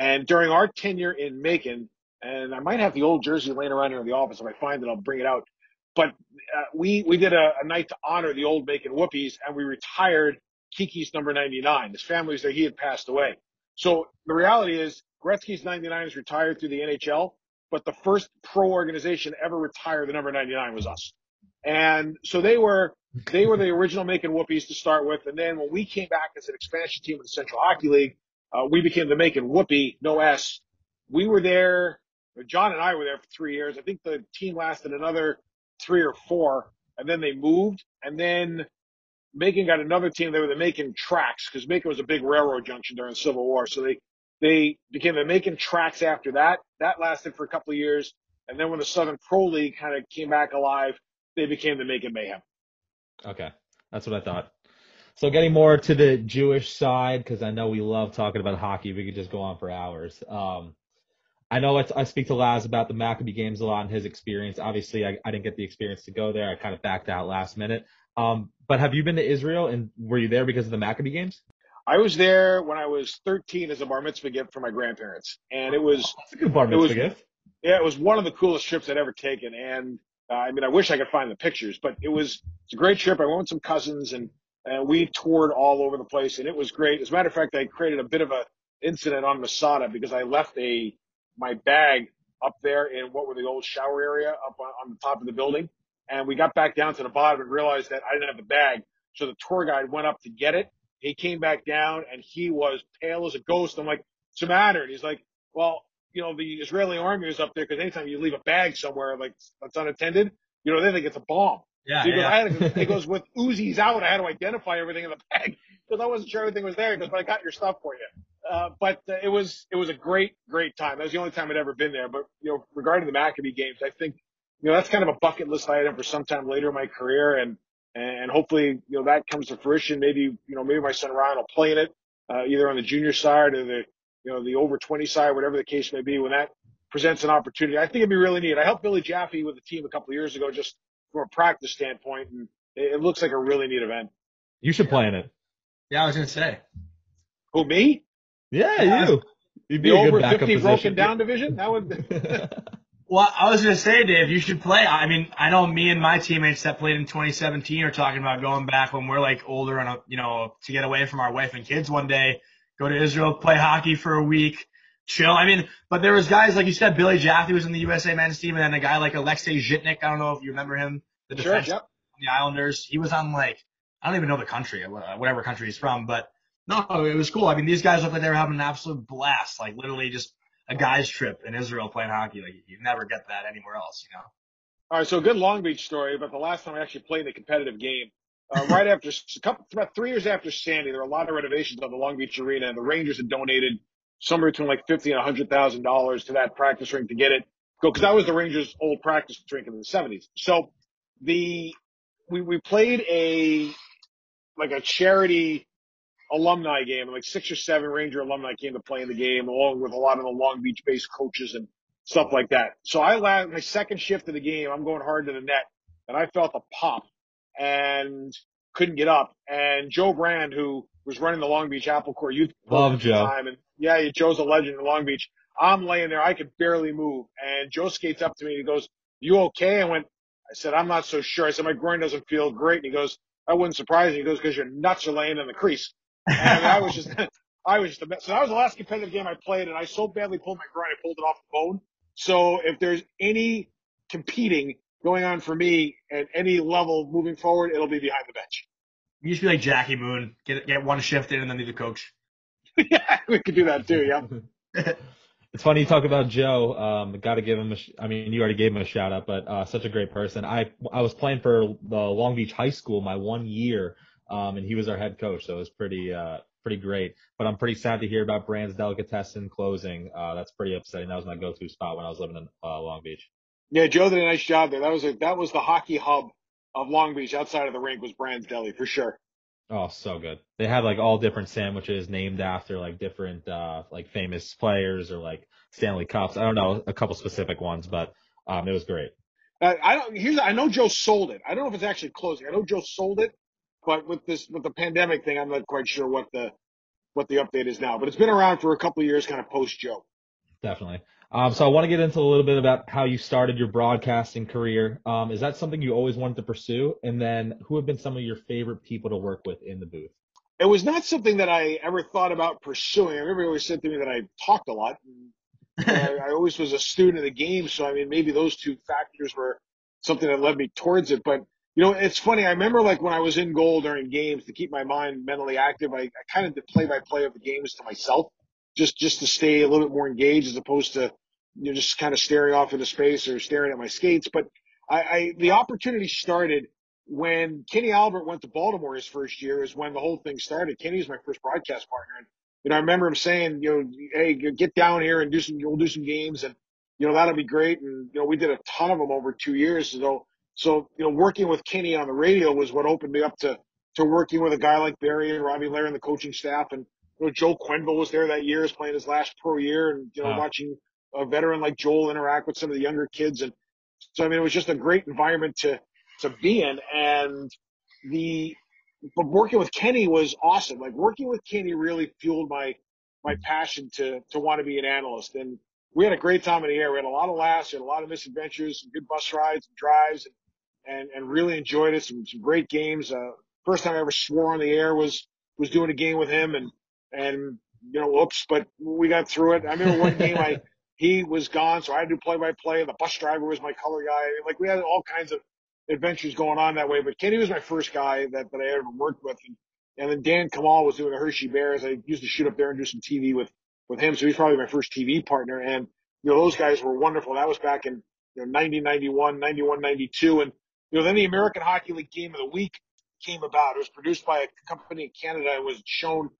And during our tenure in Macon, and I might have the old jersey laying around here in the office. If I find it, I'll bring it out. But uh, we we did a, a night to honor the old Macon Whoopees, and we retired Kiki's number 99. His family was there; he had passed away. So the reality is, Gretzky's 99 is retired through the NHL, but the first pro organization ever retired the number 99 was us. And so they were they were the original Macon Whoopees to start with, and then when we came back as an expansion team in the Central Hockey League, uh, we became the Macon Whoopee, no S. We were there. John and I were there for three years. I think the team lasted another three or four, and then they moved, and then Macon got another team. They were the Macon Trax because Macon was a big railroad junction during the Civil War. So they they became the Macon Trax after that. That lasted for a couple of years, and then when the Southern Pro League kind of came back alive, they became the Macon Mayhem. Okay, that's what I thought. So getting more to the Jewish side, because I know we love talking about hockey. We could just go on for hours. Um, I know it's, I speak to Laz about the Maccabee games a lot and his experience. Obviously, I, I didn't get the experience to go there. I kind of backed out last minute. Um, but have you been to Israel and were you there because of the Maccabee games? I was there when I was 13 as a bar mitzvah gift for my grandparents, and it was That's a good bar It was- mitzvah gift. Yeah, it was one of the coolest trips I'd ever taken. And uh, I mean, I wish I could find the pictures, but it was, it's a great trip. I went with some cousins and, and we toured all over the place and it was great. As a matter of fact, I created a bit of a incident on Masada because I left a, my bag up there in what were the old shower area up on, on the top of the building. And we got back down to the bottom and realized that I didn't have the bag. So the tour guide went up to get it. He came back down and he was pale as a ghost. I'm like, what's the matter? And he's like, well, you know, the Israeli army is up there because anytime you leave a bag somewhere like that's unattended, you know, they think it's a bomb. Yeah, So he goes, yeah. I had to, he goes, with Uzis out, I had to identify everything in the bag [laughs] because I wasn't sure everything was there. He goes, but I got your stuff for you. Uh, but uh, it was, it was a great, great time. That was the only time I'd ever been there. But, you know, regarding the Maccabee games, I think, you know, that's kind of a bucket list item for sometime later in my career. And, and hopefully, you know, that comes to fruition. Maybe, you know, maybe my son Ryan will play in it, uh, either on the junior side or the, you know, the over 20 side, whatever the case may be, when that presents an opportunity. I think it'd be really neat. I helped Billy Jaffe with the team a couple of years ago, just from a practice standpoint, and it, it looks like a really neat event. You should play in it. Yeah, I was gonna say. Who me? Yeah, Yeah. you. You'd be The a good over 50 position. broken down division? That would. [laughs] Well, I was gonna say, Dave, you should play. I mean, I know me and my teammates that played in 2017 are talking about going back when we're like older and you know to get away from our wife and kids one day, go to Israel, play hockey for a week, chill. I mean, but there was guys like you said, Billy Jaffe was in the USA men's team, and then a guy like Alexei Zhitnik. I don't know if you remember him, the sure. defense Yep. on the Islanders. He was on like I don't even know the country, uh, whatever country he's from, but no, it was cool. I mean, these guys looked like they were having an absolute blast, like literally just a guy's trip in Israel playing hockey. Like you never get that anywhere else, you know. All right. So a good Long Beach story but the last time I actually played a competitive game. Uh, right after [laughs] a couple, about three years after Sandy, there were a lot of renovations on the Long Beach Arena, and the Rangers had donated somewhere between like fifty and a hundred thousand dollars to that practice rink to get it go because that was the Rangers' old practice rink in the seventies. So the we we played a like a charity alumni game, like six or seven Ranger alumni came to play in the game, along with a lot of the Long Beach based coaches and stuff like that. So I la my second shift of the game, I'm going hard to the net and I felt a pop and couldn't get up. And Joe Brand, who was running the Long Beach Apple Corps Youth Love at the Joe. time, and yeah, Joe's a legend in Long Beach. I'm laying there, I could barely move, and Joe skates up to me and he goes, "You okay?" I went, I said, "I'm not so sure." I said, "My groin doesn't feel great," and he goes, "That wouldn't surprise me." He goes, "Because your nuts are laying in the crease." And I was just, [laughs] I was just a mess. So that was the last competitive game I played, and I so badly pulled my groin, I pulled it off the bone. So if there's any competing going on for me at any level moving forward, it'll be behind the bench. You should be like Jackie Moon, get get one shift in and then be the coach. [laughs] yeah, we could do that too. Yeah. [laughs] It's funny you talk about Joe. Um, got to give him. A sh- I mean, you already gave him a shout out, but uh, such a great person. I I was playing for the Long Beach High School my one year, um, and he was our head coach, so it was pretty uh pretty great. But I'm pretty sad to hear about Brand's Delicatessen closing. Uh, that's pretty upsetting. That was my go-to spot when I was living in uh, Long Beach. Yeah, Joe did a nice job there. That was a, that was the hockey hub of Long Beach outside of the rink was Brand's Deli for sure. Oh, so good. They had like all different sandwiches named after like different uh like famous players or like Stanley Cups. I don't know a couple specific ones, but um it was great. Uh, I don't. Here's I know Joe sold it. I don't know if it's actually closing. I know Joe sold it, but with this with the pandemic thing, I'm not quite sure what the what the update is now. But it's been around for a couple of years, kind of post Joe. Definitely. Um so I want to get into a little bit about how you started your broadcasting career. Um is that something you always wanted to pursue? And then who have been some of your favorite people to work with in the booth? It was not something that I ever thought about pursuing. Everybody always said to me that I talked a lot. I, I always was a student of the game, so I mean, maybe those two factors were something that led me towards it. But you know, it's funny. I remember like when I was in goal during games to keep my mind mentally active. I, I kind of did play by play of the games to myself, just just to stay a little bit more engaged as opposed to you know just kind of staring off into space or staring at my skates. But I, I the opportunity started when Kenny Albert went to Baltimore his first year is when the whole thing started. Kenny was my first broadcast partner. And, you know, I remember him saying, you know, hey, get down here and do some, we'll do some games and, you know, that'll be great. And, you know, we did a ton of them over two years. So, so, you know, working with Kenny on the radio was what opened me up to, to working with a guy like Barry and Robbie Laird and the coaching staff. And, you know, Joe Quenneville was there that year, was playing his last pro year and, you know, Wow. watching a veteran like Joel interact with some of the younger kids. And so, I mean, it was just a great environment to, to be in. And the, but working with Kenny was awesome. Like working with Kenny really fueled my, my passion to, to want to be an analyst. And we had a great time in the air. We had a lot of laughs, we had a lot of misadventures, good bus rides and drives and, and, and really enjoyed it. Some, some great games. Uh, first time I ever swore on the air was, was doing a game with him and, and, you know, oops, but we got through it. I remember one game I, [laughs] he was gone, so I had to do play by play. The bus driver was my color guy. Like we had all kinds of adventures going on that way. But Kenny was my first guy that, that I ever worked with. And, and then Dan Kamal was doing the Hershey Bears. I used to shoot up there and do some TV with, with him. So he's probably my first TV partner. And, you know, those guys were wonderful. That was back in, you know, 90, 91, 91, 92. And, you know, then the American Hockey League Game of the Week came about. It was produced by a company in Canada It was shown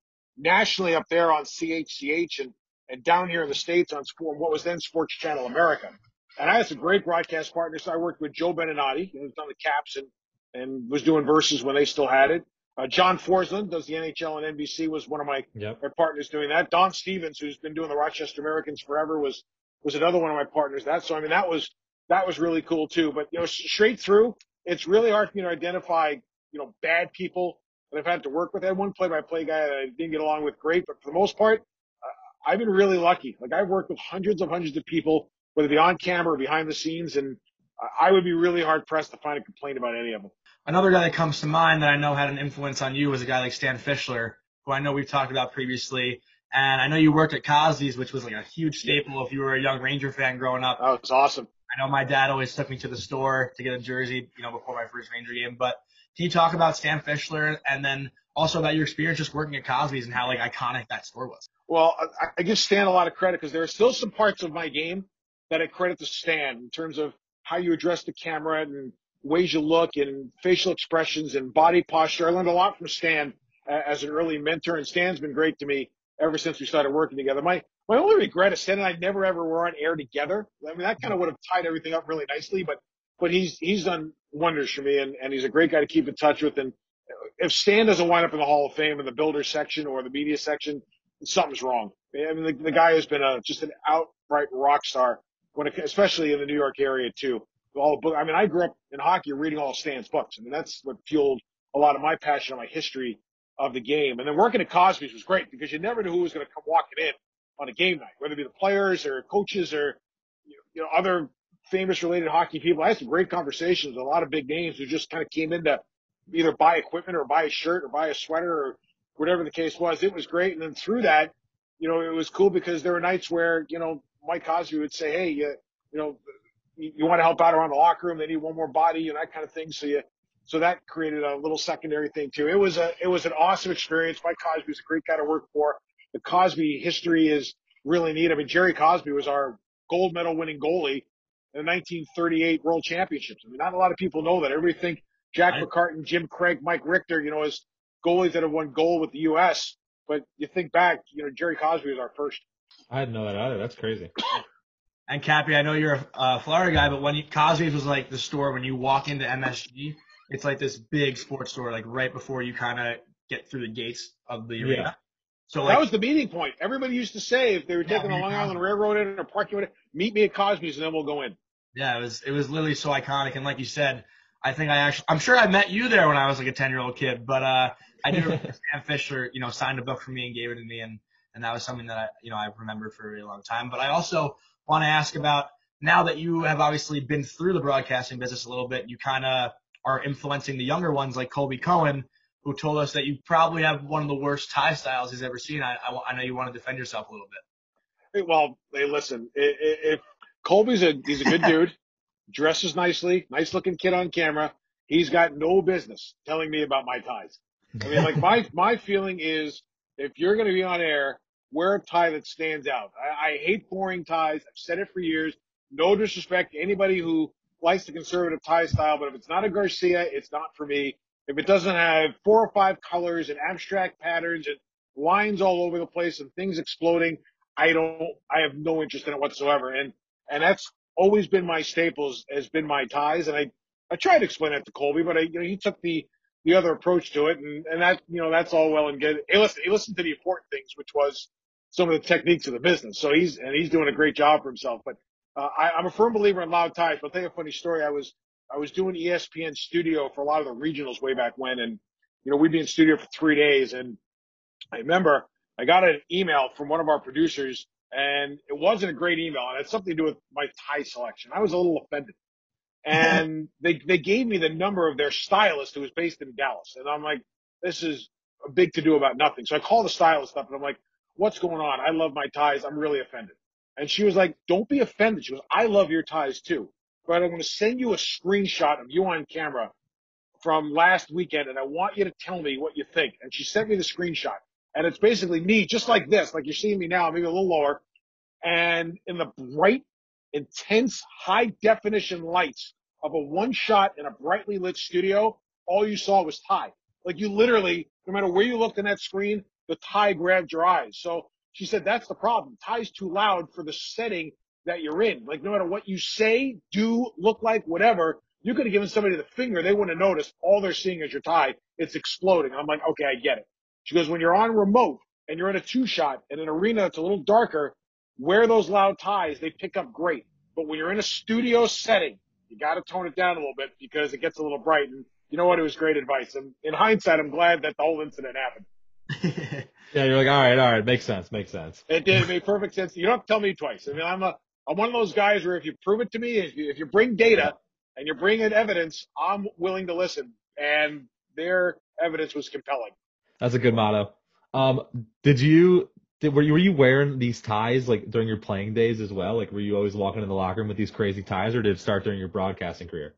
nationally up there on CHCH and, and down here in the States on sport, what was then Sports Channel America. And I had some great broadcast partners. I worked with Joe Beninati, who was on the Caps and, and was doing Versus when they still had it. Uh, John Forslund does the NHL and NBC was one of my, Yep. my partners doing that. Don Stevens, who's been doing the Rochester Americans forever, was was another one of my partners. That so I mean that was that was really cool too. But you know, straight through, it's really hard for me to identify you know bad people that I've had to work with. I had one play-by-play guy that I didn't get along with great, but for the most part, uh, I've been really lucky. Like I've worked with hundreds of hundreds of people, whether it be on camera or behind the scenes, and I- I would be really hard pressed to find a complaint about any of them. Another guy that comes to mind that I know had an influence on you was a guy like Stan Fischler, who I know we've talked about previously. And I know you worked at Cosby's, which was like a huge staple if you were a young Ranger fan growing up. Oh, it's awesome. I know my dad always took me to the store to get a jersey, you know, before my first Ranger game. But can you talk about Stan Fischler and then also about your experience just working at Cosby's and how like iconic that store was? Well, I, I give Stan a lot of credit because there are still some parts of my game that I credit to Stan in terms of how you address the camera and ways you look and facial expressions and body posture. I learned a lot from Stan as an early mentor, and Stan's been great to me ever since we started working together. My my only regret is Stan and I never ever were on air together. I mean, that kind of would have tied everything up really nicely, but but he's he's done wonders for me, and, and he's a great guy to keep in touch with. And if Stan doesn't wind up in the Hall of Fame in the builder section or the media section, something's wrong. I mean, the, the guy has been a just an outright rock star when it, especially in the New York area too. All the book, I mean, I grew up in hockey reading all Stan's books. I mean, that's what fueled a lot of my passion and my history of the game. And then working at Cosby's was great because you never knew who was going to come walking in on a game night, whether it be the players or coaches or you know other famous related hockey people. I had some great conversations with a lot of big names who just kind of came in to either buy equipment or buy a shirt or buy a sweater or whatever the case was. It was great. And then through that, you know, it was cool because there were nights where, you know, Mike Cosby would say, Hey, you, you know, you, you want to help out around the locker room. They need one more body and that kind of thing. So you, so that created a little secondary thing too. It was a, it was an awesome experience. Mike Cosby was a great guy to work for. The Cosby history is really neat. I mean, Gerry Cosby was our gold medal winning goalie the 1938 World Championships. I mean, not a lot of people know that. Everybody think Jack I- McCartan, Jim Craig, Mike Richter, you know, as goalies that have won gold with the U.S. But you think back, you know, Gerry Cosby was our first. I didn't know that either. That's crazy. [coughs] And Cappy, I know you're a uh, Florida guy, but when you, Cosby's was like the store when you walk into MSG, it's like this big sports store, like right before you kind of get through the gates of the arena. So like, that was the meeting point. Everybody used to say if they were Yeah, taking the Long Island Railroad in or parking with it, meet me at Cosby's and then we'll go in. yeah, it was it was literally so iconic. And like you said, I think I actually, I'm sure I met you there when I was like a 10 year old kid, but uh, I do remember [laughs] Stan Fischler, you know, signed a book for me and gave it to me, and and that was something that I, you know, I've remembered for a really long time. But I also want to ask about now that you have obviously been through the broadcasting business a little bit, you kind of are influencing the younger ones like Colby Cohen, who told us that you probably have one of the worst tie styles he's ever seen. I, I, I know you want to defend yourself a little bit. Hey, Well, hey, listen, if Colby's a he's a good [laughs] dude, dresses nicely, nice looking kid on camera. He's got no business telling me about my ties. I mean, like my [laughs] my feeling is if you're going to be on air, wear a tie that stands out. I, I hate boring ties. I've said it for years. No disrespect to anybody who likes the conservative tie style, but if it's not a Garcia, it's not for me. If it doesn't have four or five colors and abstract patterns and lines all over the place and things exploding, I don't, I have no interest in it whatsoever. And, and that's always been my staples, has been my ties. And I, I tried to explain that to Colby, but I, you know, he took the, the other approach to it. And, and that, you know, that's all well and good. He listened, he listened to the important things, which was some of the techniques of the business. So he's, and he's doing a great job for himself. But, uh, I, I'm a firm believer in loud ties, but I'll tell you a funny story. I was, I was doing ESPN studio for a lot of the regionals way back when. And, you know, we'd be in studio for three days. And I remember I got an email from one of our producers and it wasn't a great email and it had something to do with my tie selection. I was a little offended. [laughs] And they, they gave me the number of their stylist who was based in Dallas. And I'm like, this is a big to do about nothing. So I call the stylist up and I'm like, what's going on? I love my ties. I'm really offended. And she was like, don't be offended. She goes, I love your ties too, but I'm going to send you a screenshot of you on camera from last weekend and I want you to tell me what you think. And she sent me the screenshot and it's basically me just like this, like you're seeing me now, maybe a little lower and in the bright, intense, high definition lights of a one shot in a brightly lit studio, all you saw was tie. Like you literally, no matter where you looked in that screen, the tie grabbed your eyes. So she said, that's the problem. Tie's too loud for the setting that you're in. Like no matter what you say, do, look like, whatever, you could have given somebody the finger. They wouldn't have noticed. All they're seeing is your tie. It's exploding. I'm like, okay, I get it. She goes, when you're on remote and you're in a two shot in an arena that's a little darker, wear those loud ties. They pick up great. But when you're in a studio setting, you got to tone it down a little bit because it gets a little bright. And you know what? It was great advice. And in hindsight, I'm glad that the whole incident happened. [laughs] Yeah, you're like, all right, all right, makes sense, makes sense. It did. It made perfect sense. You don't have to tell me twice. I mean, I'm a, I'm one of those guys where if you prove it to me, if you, if you bring data and you bring in evidence, I'm willing to listen. And their evidence was compelling. That's a good motto. Um, did you did, were you were you wearing these ties like during your playing days as well? Like, were you always walking in the locker room with these crazy ties, or did it start during your broadcasting career?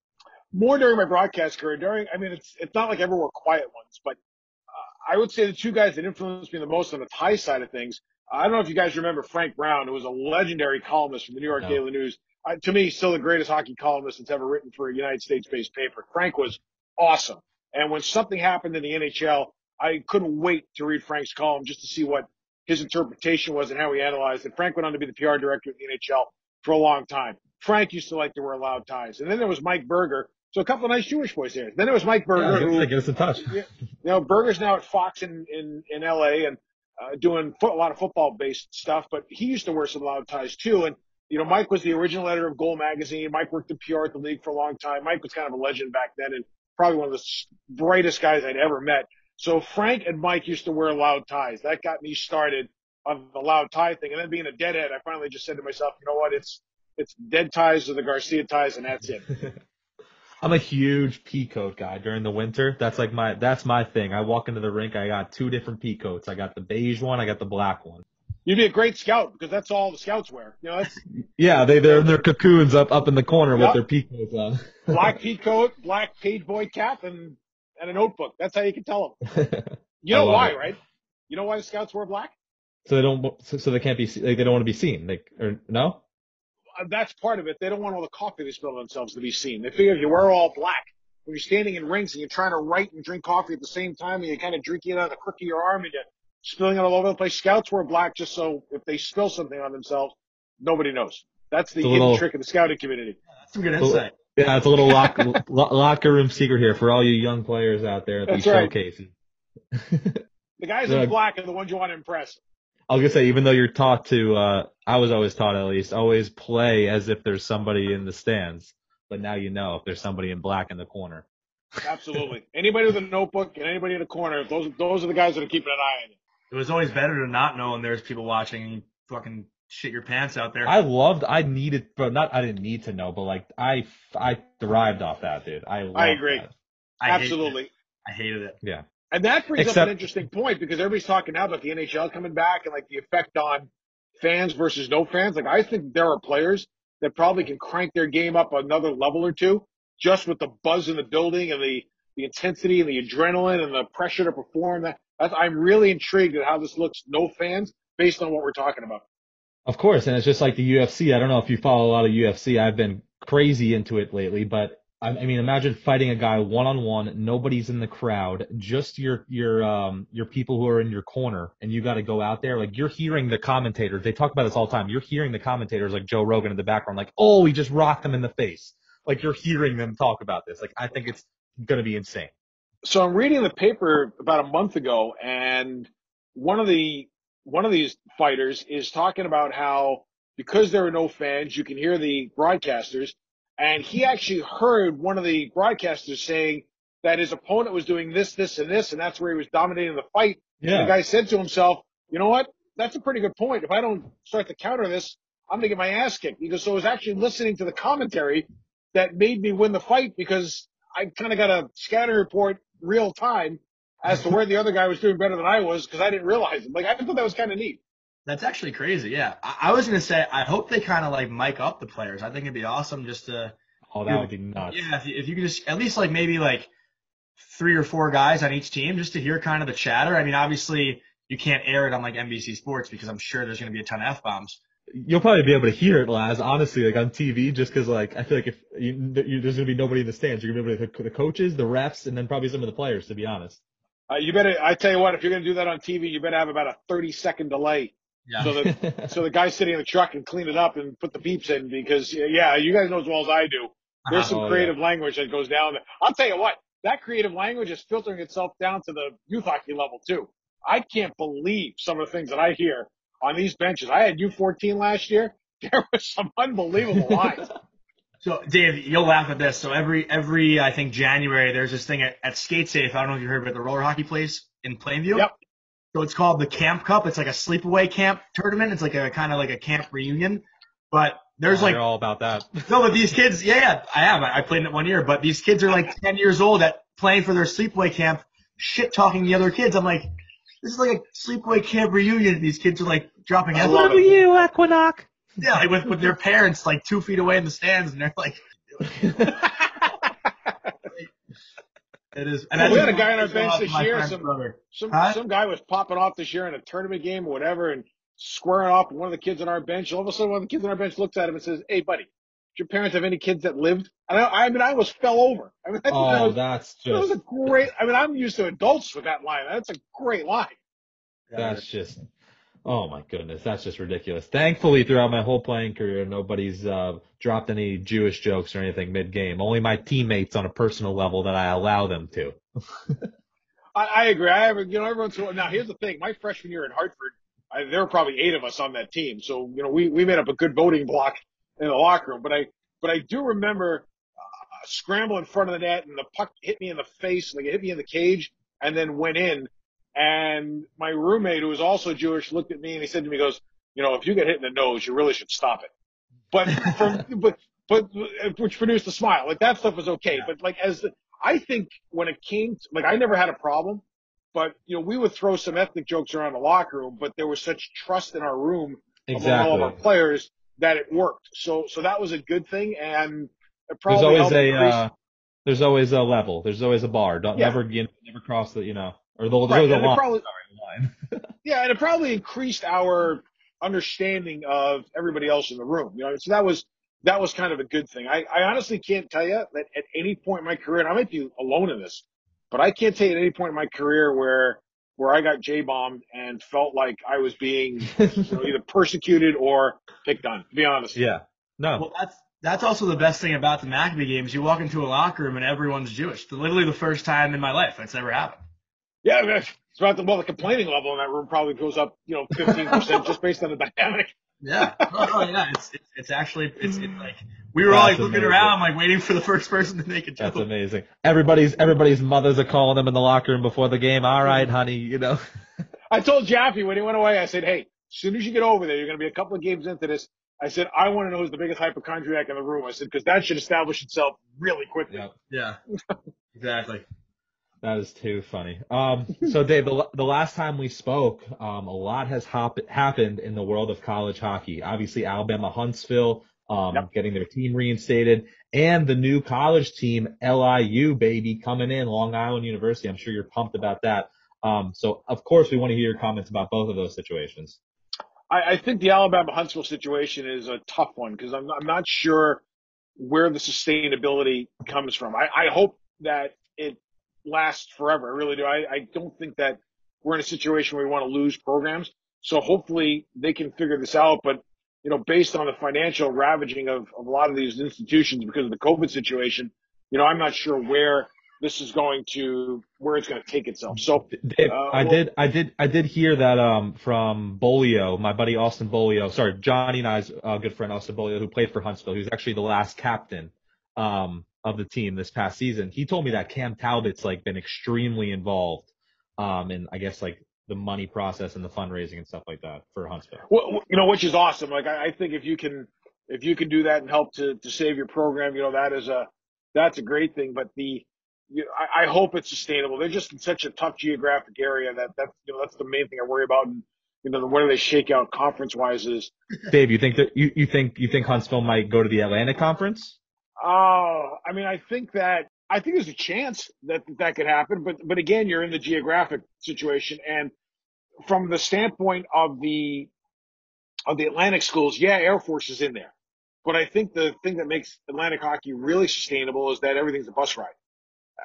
More during my broadcast career. During, I mean, it's it's not like I ever wore quiet ones, but uh, I would say the two guys that influenced me the most on the tie side of things. I don't know if you guys remember Frank Brown, who was a legendary columnist from the New York No. Daily News. Uh, to me, he's still the greatest hockey columnist that's ever written for a United States-based paper. Frank was awesome. And when something happened in the NHL, I couldn't wait to read Frank's column just to see what his interpretation was and how he analyzed it. Frank went on to be the PR director of the NHL for a long time. Frank used to like to wear loud ties. And then there was Mike Berger. So a couple of nice Jewish boys there. Then there was Mike Berger, Yeah, who, get, get us in touch. you know, Berger's now at Fox in, in, in LA and uh, doing a lot of football based stuff, but he used to wear some loud ties too. And, you know, Mike was the original editor of Goal Magazine. Mike worked in PR at the league for a long time. Mike was kind of a legend back then and probably one of the brightest guys I'd ever met. So Frank and Mike used to wear loud ties. That got me started on the loud tie thing. And then being a deadhead, I finally just said to myself, you know what? It's, it's dead ties or the Garcia ties and that's it. [laughs] I'm a huge pea coat guy during the winter. That's like my that's my thing. I walk into the rink, I got two different pea coats. I got the beige one, I got the black one. You'd be a great scout because that's all the scouts wear. You know, that's [laughs] Yeah, they they're in their cocoons up up in the corner Yep. with their pea coats on. [laughs] black pea coat, black page boy cap and, and a notebook. That's how you can tell them. [laughs] You know why, it. right? You know why the scouts wear black? so they don't so, so they can't be like, they don't want to be seen. Like or no? That's part of it. They don't want all the coffee they spill on themselves to be seen. They figure if you wear all black, when you're standing in rings and you're trying to write and drink coffee at the same time and you're kind of drinking it out of the crook of your arm and you're spilling it all over the place, scouts wear black just so if they spill something on themselves, nobody knows. That's the It's hidden little- trick of the scouting community. That's some good insight. Yeah, it's a little lock, [laughs] lo- locker room secret here for all you young players out there at these That's right. showcases. [laughs] The guys Yeah. in black are the ones you want to impress. I was gonna say, even though you're taught to, uh, I was always taught at least, always play as if there's somebody in the stands. But now you know if there's somebody in black in the corner. Absolutely. anybody with a notebook and anybody in the corner, those those are the guys that are keeping an eye on you. It was always better to not know when there's people watching and you fucking shit your pants out there. I loved, I needed, but not, I didn't need to know, but like, I, I thrived off that, dude. I, loved agree. that. I Absolutely. it. I hated it. Yeah. And that brings up an interesting point because everybody's talking now about the NHL coming back and like the effect on fans versus no fans. Like I think there are players that probably can crank their game up another level or two just with the buzz in the building and the, the intensity and the adrenaline and the pressure to perform. That that's, I'm really intrigued at how this looks no fans based on what we're talking about. Of course, and it's just like the UFC. I don't know if you follow a lot of UFC. I've been crazy into it lately, but I, mean, imagine fighting a guy one on one. Nobody's in the crowd, just your your um your people who are in your corner, and you got to go out there. Like you're hearing the commentators. They talk about this all the time. You're hearing the commentators like Joe Rogan in the background, like, oh, he just rocked them in the face. Like you're hearing them talk about this. Like I think it's gonna be insane. so I'm reading the paper about a month ago, and one of the one of these fighters is talking about how because there are no fans, you can hear the broadcasters, and he actually heard one of the broadcasters saying that his opponent was doing this, this, and this, and that's where he was dominating the fight. And the guy said to himself, "You know what? That's a pretty good point. If I don't start to counter this, I'm gonna get my ass kicked." Because so I was actually listening to the commentary that made me win the fight because I kind of got a scatter report real time as to where the other guy was doing better than I was because I didn't realize it. Like I thought that was kind of neat. That's actually crazy. Yeah. I, I was going to say, I hope they kind of like mic up the players. I think it'd be awesome just to, Oh, that would be nuts. yeah, if you, if you could just, at least like maybe like three or four guys on each team just to hear kind of the chatter. I mean, obviously you can't air it on like NBC Sports because I'm sure there's going to be a ton of F bombs. You'll probably be able to hear it, Laz, honestly, like on TV, just 'cause like, I feel like if you, you, there's gonna be nobody in the stands, you're gonna be able to, the coaches, the refs, and then probably some of the players, to be honest. Uh, you better, I tell you what, if you're going to do that on TV, you better have about a 30 second delay Yeah. so that so the guy sitting in the truck can clean it up and put the beeps in because yeah, you guys know as well as I do. There's some uh-huh. Oh, yeah. creative language that goes down. I'll tell you what, that creative language is filtering itself down to the youth hockey level too. I can't believe some of the things that I hear on these benches. I had U14 last year. [laughs] There was some unbelievable lines. [laughs] So Dave, you'll laugh at this. So every every I think January there's this thing at, at Skate Safe. I don't know if you heard about the roller hockey place in Plainview. Yep. So it's called the Camp Cup. It's like a sleepaway camp tournament. It's like a kind of like a camp reunion. But there's Oh, like they're all about that. [laughs] no, but these kids, yeah, yeah, I have. I I played in it one year, but these kids are like 10 years old at playing for their sleepaway camp, shit talking the other kids. I'm like, this is like a sleepaway camp reunion. These kids are like dropping I F love bombs. it. you, Equinox? Yeah, like with, with their parents like two feet away in the stands, and they're like, [laughs] it is. And We had a guy on our bench this year, some- brother. Some Huh? some guy was popping off this year in a tournament game or whatever and squaring off with one of the kids on our bench. All of a sudden, one of the kids on our bench looks at him and says, "Hey, buddy, did your parents have any kids that lived?" And I, I mean, I almost fell over. I mean, oh, I think that Oh, was, that's that was a great. I mean, I'm used to adults with that line. That's a great line. that's just, oh my goodness, that's just ridiculous. Thankfully, throughout my whole playing career, nobody's, uh, dropped any Jewish jokes or anything mid-game. Only my teammates on a personal level that I allow them to. [laughs] I, I agree. I have, you know, everyone's now. Here's the thing. My freshman year in Hartford, I, there were probably eight of us on that team. So, you know, we, we made up a good voting block in the locker room. But I, but I do remember uh, scramble in front of the net and the puck hit me in the face, like it hit me in the cage and then went in. And my roommate, who was also Jewish, looked at me and he said to me, he goes, you know, if you get hit in the nose, you really should stop it. But from, [laughs] but, but, which produced a smile. Like that stuff was okay. Yeah. But like as the, I think when it came, to, like I never had a problem, but you know, we would throw some ethnic jokes around the locker room, but there was such trust in our room among all of our players that it worked. So, so that was a good thing. And it There's probably always a uh, there's always a level. There's always a bar. Don't Yeah. never you know, never cross the you know or the, Right, always a line. probably- Sorry, [laughs] line. Yeah, and it probably increased our understanding of everybody else in the room. You know, so that was that was kind of a good thing. I, I honestly can't tell you that at any point in my career, and I might be alone in this, but I can't tell you at any point in my career where where I got J bombed and felt like I was being you know, either persecuted or picked on. To be honest. yeah. No. Well, that's that's also the best thing about the Maccabee games. You walk into a locker room and everyone's Jewish. Literally the first time in my life that's ever happened. Yeah, I mean, it's about the well, the complaining level in that room probably goes up, you know, fifteen percent just based on the dynamic. Yeah. Oh, yeah. It's, it's it's actually it's, it's like we were all like looking amazing. around like waiting for the first person to make a joke. That's amazing. Everybody's everybody's mothers are calling them in the locker room before the game. All right, honey, you know. I told Jaffe when he went away, I said, hey, as soon as you get over there, you're going to be a couple of games into this. I said, I want to know who's the biggest hypochondriac in the room. I said, because that should establish itself really quickly. Yeah. [laughs] Exactly. That is too funny. Um, so Dave, the, the last time we spoke, um, a lot has hop- happened in the world of college hockey. Obviously, Alabama Huntsville, um, Yep. getting their team reinstated and the new college team, LIU baby coming in, Long Island University. I'm sure you're pumped about that. Um, so of course we want to hear your comments about both of those situations. I, I think the Alabama Huntsville situation is a tough one because I'm, I'm not sure where the sustainability comes from. I, I hope that it lasts forever. I really do. I, I don't think that we're in a situation where we want to lose programs. So hopefully they can figure this out. But, you know, based on the financial ravaging of, of a lot of these institutions because of the COVID situation, you know, I'm not sure where this is going to, where it's going to take itself. So Dave, Uh, I well- did, I did, I did hear that um from Bolio, my buddy Austin Bolio. Sorry, Johnny and I's uh, good friend Austin Bolio, who played for Huntsville. He was actually the last captain um of the team this past season. He told me that Cam Talbot's like been extremely involved um in I guess like the money process and the fundraising and stuff like that for Huntsville. Well, you know, which is awesome. Like I, I think if you can, if you can do that and help to, to save your program, you know, that is a, that's a great thing. But the, you know, I, I hope it's sustainable. They're just in such a tough geographic area that that's, you know, that's the main thing I worry about. And, you know, where do they shake out conference wise is, Dave, you think that you, you think you think Huntsville might go to the Atlantic Conference? Oh, I mean, I think that, I think there's a chance that that could happen. But, but again, you're in the geographic situation. And from the standpoint of the, of the Atlantic schools, yeah, Air Force is in there. But I think the thing that makes Atlantic hockey really sustainable is that everything's a bus ride.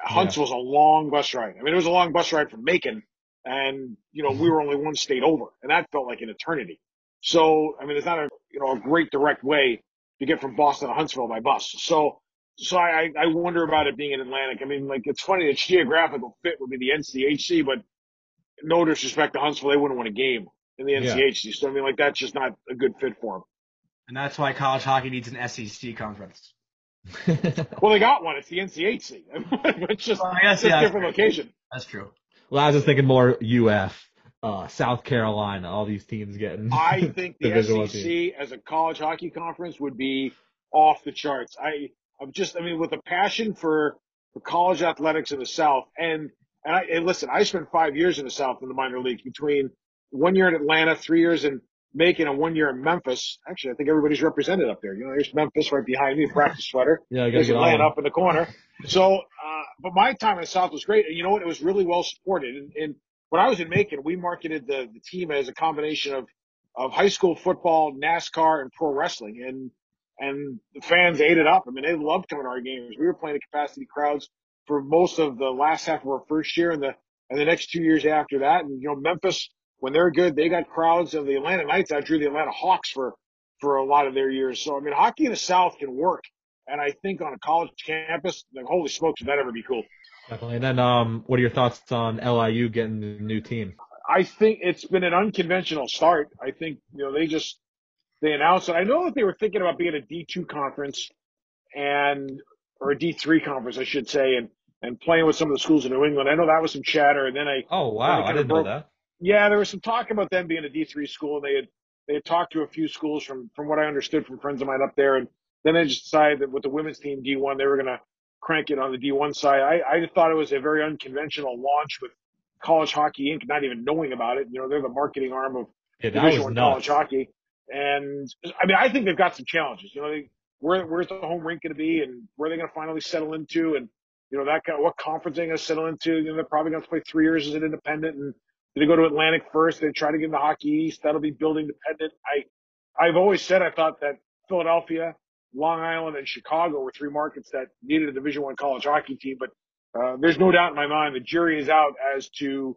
Huntsville's a long bus ride. I mean, it was a long bus ride from Macon and, you know, we were only one state over and that felt like an eternity. So, I mean, it's not a, you know, a great direct way to get from Boston to Huntsville by bus. So, so I, I wonder about it being in Atlantic. I mean, like, it's funny, its geographical fit would be the NCHC, but no disrespect to Huntsville, they wouldn't win a game in the Yeah. NCHC. So, I mean, like, that's just not a good fit for them. And that's why college hockey needs an SEC conference. [laughs] Well, they got one. It's the NCHC. [laughs] it's just, Well, guess, it's a different location. That's true. well, I was just thinking more UF, uh, South Carolina, all these teams getting. I [laughs] think the SEC as a college hockey conference would be off the charts. I, I'm just, I mean, with a passion for, for college athletics in the South and, and I, and listen, I spent five years in the South in the minor leagues between one year in Atlanta, three years in Macon and one year in Memphis. Actually, I think everybody's represented up there. You know, there's Memphis right behind me, practice sweater. [laughs] yeah, I There's Atlanta up in the corner. So, uh, but my time in the South was great. And you know what? It was really well supported. And, and when I was in Macon, we marketed the, the team as a combination of, of high school football, NASCAR, and pro wrestling. And, and the fans ate it up. I mean, they loved coming to our games. We were playing to capacity crowds for most of the last half of our first year and the, and the next two years after that. And, you know, Memphis, when they're good, they got crowds of the Atlanta Knights. I drew the Atlanta Hawks for, for a lot of their years. So, I mean, hockey in the South can work. And I think on a college campus, like, holy smokes, would that ever be cool? Definitely. And then, um, what are your thoughts on LIU getting the new team? I think it's been an unconventional start. I think, you know, they just, they announced it. I know that they were thinking about being a D2 conference and, or a D3 conference, I should say, and, and playing with some of the schools in New England. I know that was some chatter and then I, Oh wow, I didn't know that. yeah, there was some talk about them being a D3 school and they had, they had talked to a few schools from, from what I understood from friends of mine up there. And then they just decided that with the women's team D1, they were going to crank it on the D1 side. I, I thought it was a very unconventional launch with College Hockey Inc. not even knowing about it. You know, they're the marketing arm of Yeah, Division One college hockey. And I mean, I think they've got some challenges. You know, they, where where's the home rink going to be, and where are they going to finally settle into, and you know that kind of, what conference they're going to settle into? You know, they're probably going to play three years as an independent, and do they go to Atlantic first? They try to get into Hockey East. That'll be building dependent. I I've always said I thought that Philadelphia, Long Island, and Chicago were three markets that needed a Division One college hockey team, but uh, there's no doubt in my mind the jury is out as to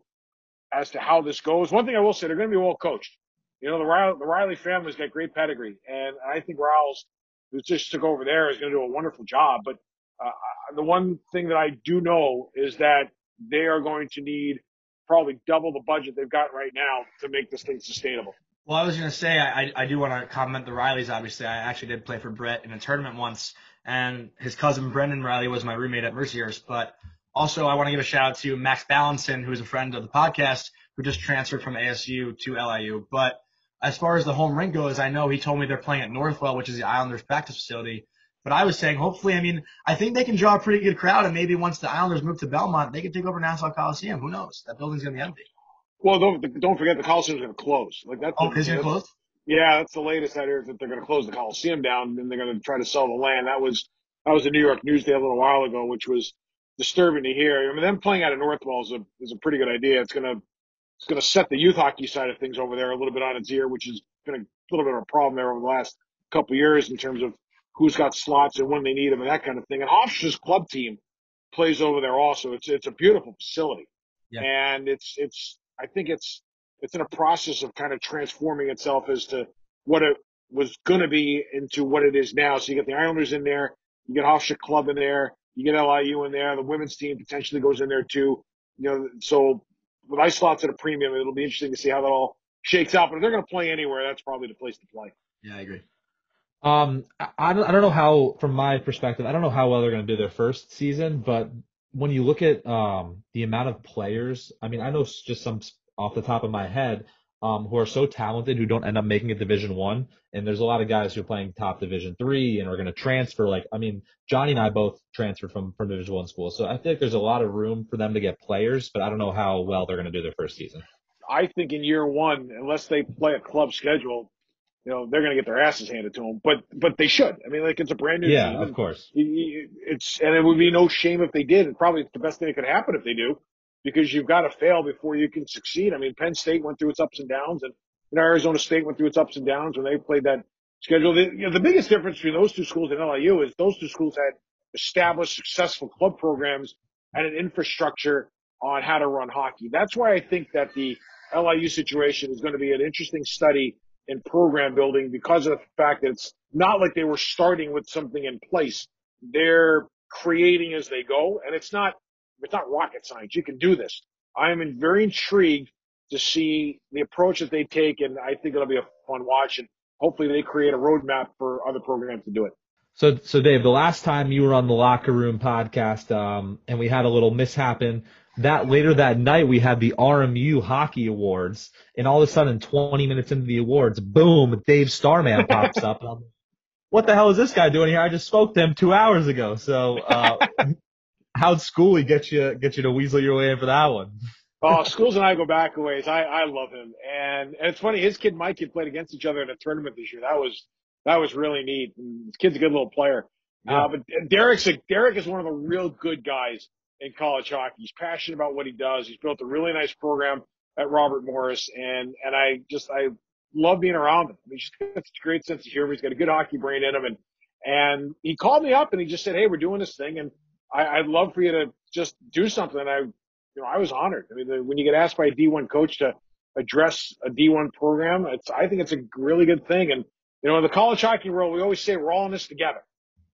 as to how this goes. One thing I will say, they're going to be well coached. You know, the Riley, the Riley family's got great pedigree, and I think Riles, who just took over there, is going to do a wonderful job. But uh, the one thing that I do know is that they are going to need probably double the budget they've got right now to make this thing sustainable. Well, I was gonna say I I do want to comment the Rileys. Obviously, I actually did play for Brett in a tournament once, and his cousin Brendan Riley was my roommate at Mercier's. But also, I want to give a shout out to Max Ballinson, who's a friend of the podcast, who just transferred from ASU to LIU. But as far as the home rink goes, I know he told me they're playing at Northwell, which is the Islanders practice facility. But I was saying, hopefully, I mean, I think they can draw a pretty good crowd, and maybe once the Islanders move to Belmont, they can take over Nassau Coliseum. Who knows? That building's gonna be empty. Well, don't don't forget the Coliseum's going to close. Like that's Oh, is it closed? Yeah, that's the latest I heard that they're going to close the Coliseum down and they're going to try to sell the land. That was that was the New York News Day a little while ago, which was disturbing to hear. I mean, them playing out of North Northwell is a is a pretty good idea. It's going to it's going to set the youth hockey side of things over there a little bit on its ear, which has been a little bit of a problem there over the last couple of years in terms of who's got slots and when they need them and that kind of thing. And Hofstra's club team plays over there also. It's it's a beautiful facility, Yeah. and it's it's I think it's it's in a process of kind of transforming itself as to what it was going to be into what it is now. So you get the Islanders in there, you get Hofstra Club in there, you get LIU in there, the women's team potentially goes in there too. You know, so with ice slots at a premium, it'll be interesting to see how that all shakes out. But if they're going to play anywhere, that's probably the place to play. Yeah, I agree. Um, I, I don't, I don't know how, from my perspective, I don't know how well they're going to do their first season, but when you look at um the amount of players, I mean, I know just some off the top of my head, um, who are so talented who don't end up making it Division One, and there's a lot of guys who are playing top Division Three and are going to transfer. Like, I mean, Johnny and I both transferred from from Division One schools, so I think there's a lot of room for them to get players, but I don't know how well they're going to do their first season. I think in year one, unless they play a club schedule, you know, they're going to get their asses handed to them. But but they should. I mean, like it's a brand new Yeah, team. of course. It's and it would be no shame if they did. And probably the best thing that could happen if they do, because you've got to fail before you can succeed. I mean, Penn State went through its ups and downs, and you know, Arizona State went through its ups and downs when they played that schedule. The, you know, the biggest difference between those two schools and LIU is those two schools had established successful club programs and an infrastructure on how to run hockey. That's why I think that the LIU situation is going to be an interesting study in program building because of the fact that it's not like they were starting with something in place. They're creating as they go and it's not, it's not rocket science. You can do this. I am very intrigued to see the approach that they take and I think it'll be a fun watch and hopefully they create a roadmap for other programs to do it. So, so Dave, the last time you were on the Latke Room podcast, um, and we had a little mishappen, that later that night we had the RMU hockey awards, and all of a sudden, 20 minutes into the awards, boom, Dave Starman pops up. I'm, what the hell is this guy doing here? I just spoke to him two hours ago. So, uh, [laughs] how'd Schoolie get you, get you to weasel your way in for that one? Oh, Schools and I go back a ways. I, I love him. And, and it's funny, his kid Mike had played against each other in a tournament this year. That was, that was really neat. And his kid's a good little player. Yeah. Uh, but Derek's a, Derek is one of the real good guys in college hockey. He's passionate about what he does. He's built a really nice program at Robert Morris. And, and I just, I love being around him. He's got such a great sense of humor. He's got a good hockey brain in him. And, and he called me up and he just said, Hey, we're doing this thing. And I, I'd love for you to just do something. And I, you know, I was honored. I mean, the, when you get asked by a D1 coach to address a D1 program, it's, I think it's a really good thing. And, you know, in the college hockey world, we always say we're all in this together.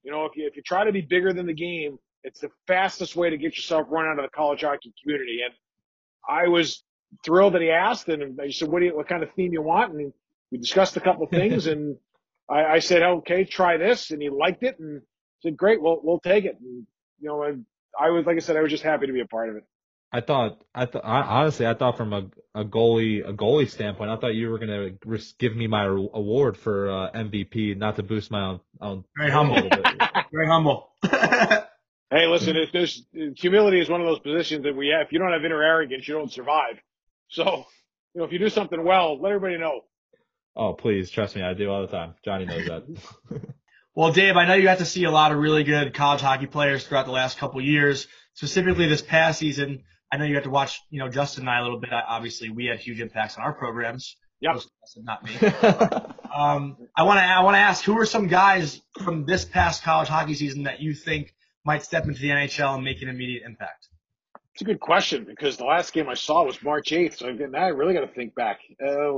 You know, if you, if you try to be bigger than the game, it's the fastest way to get yourself run out of the college hockey community. And I was thrilled that he asked, and I said, "What do you, what kind of theme you want?" And we discussed a couple of things, [laughs] and I, I said, "Okay, try this," and he liked it, and said, "Great, we'll we'll take it." And you know, and I was like I said, I was just happy to be a part of it. I thought, I thought, honestly, I thought from a, a goalie, a goalie standpoint, I thought you were gonna give me my award for uh, MVP, not to boost my own. own Very humble. [laughs] Very humble. [laughs] Hey, listen, if there's humility is one of those positions that we have. If you don't have inner arrogance, you don't survive. So, you know, if you do something well, let everybody know. Oh, please, trust me, I do all the time. Johnny knows that. [laughs] Well, Dave, I know you got to see a lot of really good college hockey players throughout the last couple of years. Specifically this past season, I know you got to watch, you know, Justin and I a little bit. Obviously, we had huge impacts on our programs. Yep. Most Not me. um, I want to I want to ask who are some guys from this past college hockey season that you think might step into the NHL and make an immediate impact? It's a good question because the last game I saw was March 8th, so now I really got to think back. Uh,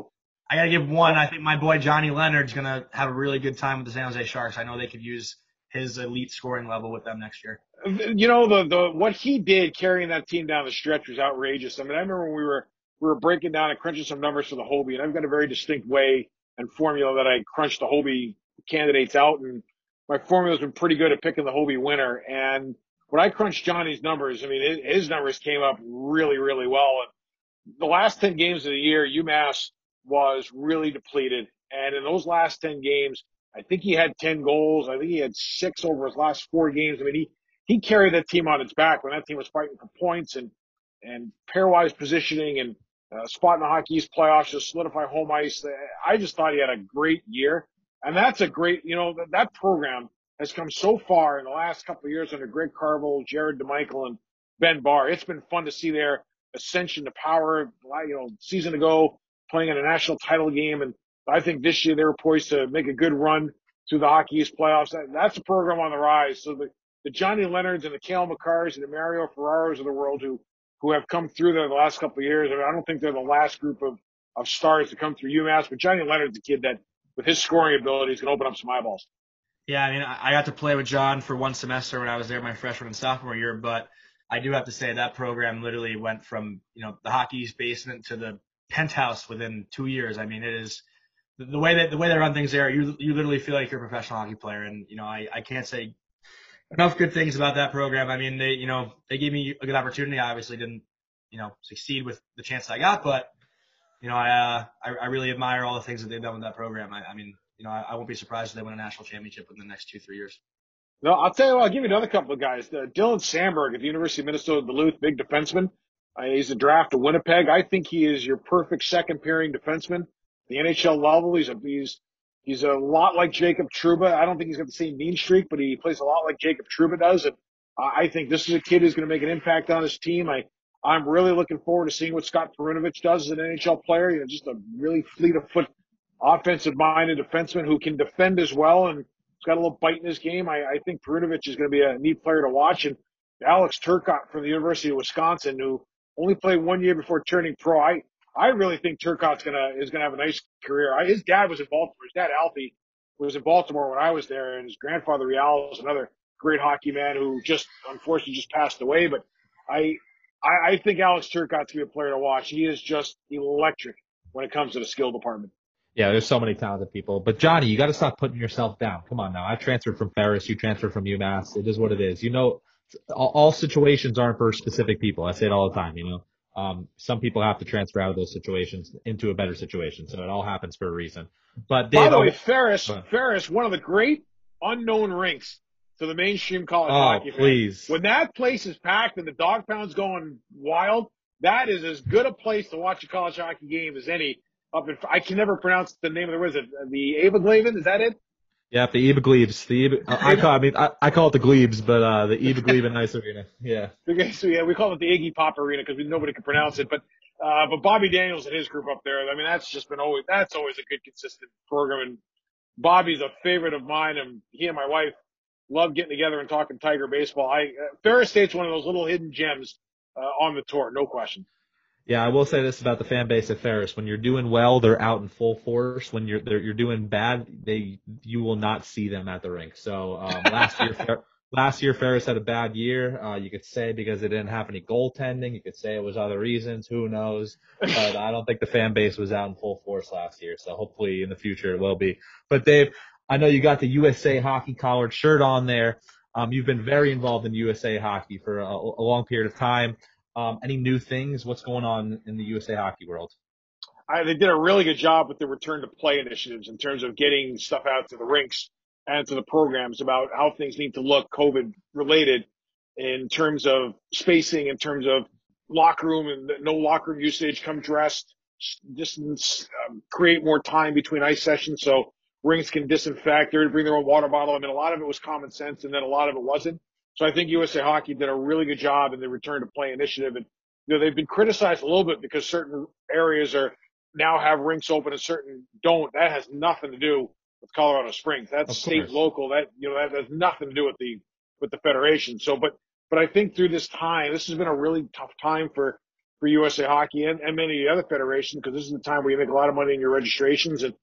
I got to give one. I think my boy Johnny Leonard's going to have a really good time with the San Jose Sharks. I know they could use his elite scoring level with them next year. You know, the, the, what he did carrying that team down the stretch was outrageous. I mean, I remember when we were, we were breaking down and crunching some numbers for the Hobey, and I've got a very distinct way and formula that I crunch the Hobey candidates out. And my formula's been pretty good at picking the Hobey winner. And when I crunched Johnny's numbers, I mean, his numbers came up really, really well. And the last 10 games of the year, UMass was really depleted. And in those last 10 games, I think he had 10 goals. I think he had six over his last four games. I mean, he, he carried that team on its back when that team was fighting for points and, and pairwise positioning and uh, spot in the Hockey East playoffs to solidify home ice. I just thought he had a great year. And that's a great, you know, that, that program has come so far in the last couple of years under Greg Carvel, Jared DeMichiel, and Ben Barr. It's been fun to see their ascension to power. You know, season ago playing in a national title game, and I think this year they were poised to make a good run through the Hockey East playoffs. That, that's a program on the rise. So the, the Johnny Leonards and the Cale Makars and the Mario Ferraros of the world who who have come through there the last couple of years. I, mean, I don't think they're the last group of of stars to come through UMass, but Johnny Leonard's a kid that with his scoring abilities can open up some eyeballs. Yeah, I mean, I got to play with John for one semester when I was there my freshman and sophomore year, but I do have to say that program literally went from, you know, the hockey's basement to the penthouse within two years. I mean, it is the way that the way they run things there. You you literally feel like you're a professional hockey player, and you know, I I can't say enough good things about that program. I mean, they you know they gave me a good opportunity. I obviously didn't you know succeed with the chance I got, but you know, I, uh, I, I really admire all the things that they've done with that program. I, I mean, you know, I, I won't be surprised if they win a national championship in the next two, three years. No, I'll tell you what, I'll give you another couple of guys. Uh, Dylan Samberg at the University of Minnesota Duluth, big defenseman. Uh, he's a draft of Winnipeg. I think he is your perfect second pairing defenseman. The NHL level, he's a, he's, he's a lot like Jacob Trouba. I don't think he's got the same mean streak, but he plays a lot like Jacob Trouba does. And I think this is a kid who's going to make an impact on his team. I, I'm really looking forward to seeing what Scott Perunovich does as an NHL player. Know, just a really fleet of foot, offensive minded defenseman who can defend as well and he's got a little bite in his game. I, I think Perunovich is going to be a neat player to watch. And Alex Turcotte from the University of Wisconsin, who only played one year before turning pro. I, I really think Turcotte's gonna is gonna have a nice career. I, his dad was in Baltimore. His dad Alfie was in Baltimore when I was there, and his grandfather Real was another great hockey man who just unfortunately just passed away. But I I, I think Alex Turcotte's gonna be a player to watch. He is just electric when it comes to the skill department. Yeah, there's so many talented people. But Johnny, you got to stop putting yourself down. Come on now. I transferred from Ferris. You transferred from UMass. It is what it is. You know, all, all situations aren't for specific people. I say it all the time. You know, um, some people have to transfer out of those situations into a better situation. So it all happens for a reason. But Dave, by the way, Ferris, Ferris, one of the great unknown rinks to the mainstream college oh, hockey fan. please. When that place is packed and the dog pound's going wild, that is as good a place to watch a college hockey game as any. Up in, I can never pronounce the name of the, it? The Abeglaven? Is that it? Yeah, the Eva Glebes. The Eva, I call, I mean, I, I call it the Glebes, but, uh, the Ewigleben Ice Arena. Yeah. [laughs] Okay, so yeah, we call it the Iggy Pop Arena because nobody can pronounce it, but, uh, but Bobby Daniels and his group up there, I mean, that's just been always, that's always a good, consistent program. And Bobby's a favorite of mine and he and my wife love getting together and talking Tiger baseball. I, uh, Ferris State's one of those little hidden gems, uh, on the tour, no question. Yeah, I will say this about the fan base at Ferris: when you're doing well, they're out in full force. When you're you're doing bad, they you will not see them at the rink. So um, last year, [laughs] last year Ferris had a bad year. Uh, you could say because they didn't have any goaltending. You could say it was other reasons. Who knows? But [laughs] I don't think the fan base was out in full force last year. So hopefully in the future it will be. But Dave, I know you got the USA hockey collared shirt on there. Um, you've been very involved in USA hockey for a, a long period of time. Um, any new things? What's going on in the USA hockey world? I, they did a really good job with the return to play initiatives in terms of getting stuff out to the rinks and to the programs about how things need to look COVID related in terms of spacing, in terms of locker room and no locker room usage, come dressed, distance, um, create more time between ice sessions so rinks can disinfect or bring their own water bottle. I mean, a lot of it was common sense and then a lot of it wasn't. So I think USA Hockey did a really good job in the return to play initiative. And, you know, they've been criticized a little bit because certain areas are now have rinks open and certain don't. That has nothing to do with Colorado Springs. That's state local. That, you know, that has nothing to do with the, with the federation. So, but, but I think through this time, this has been a really tough time for, for USA Hockey and, and many of the other federations because this is the time where you make a lot of money in your registrations and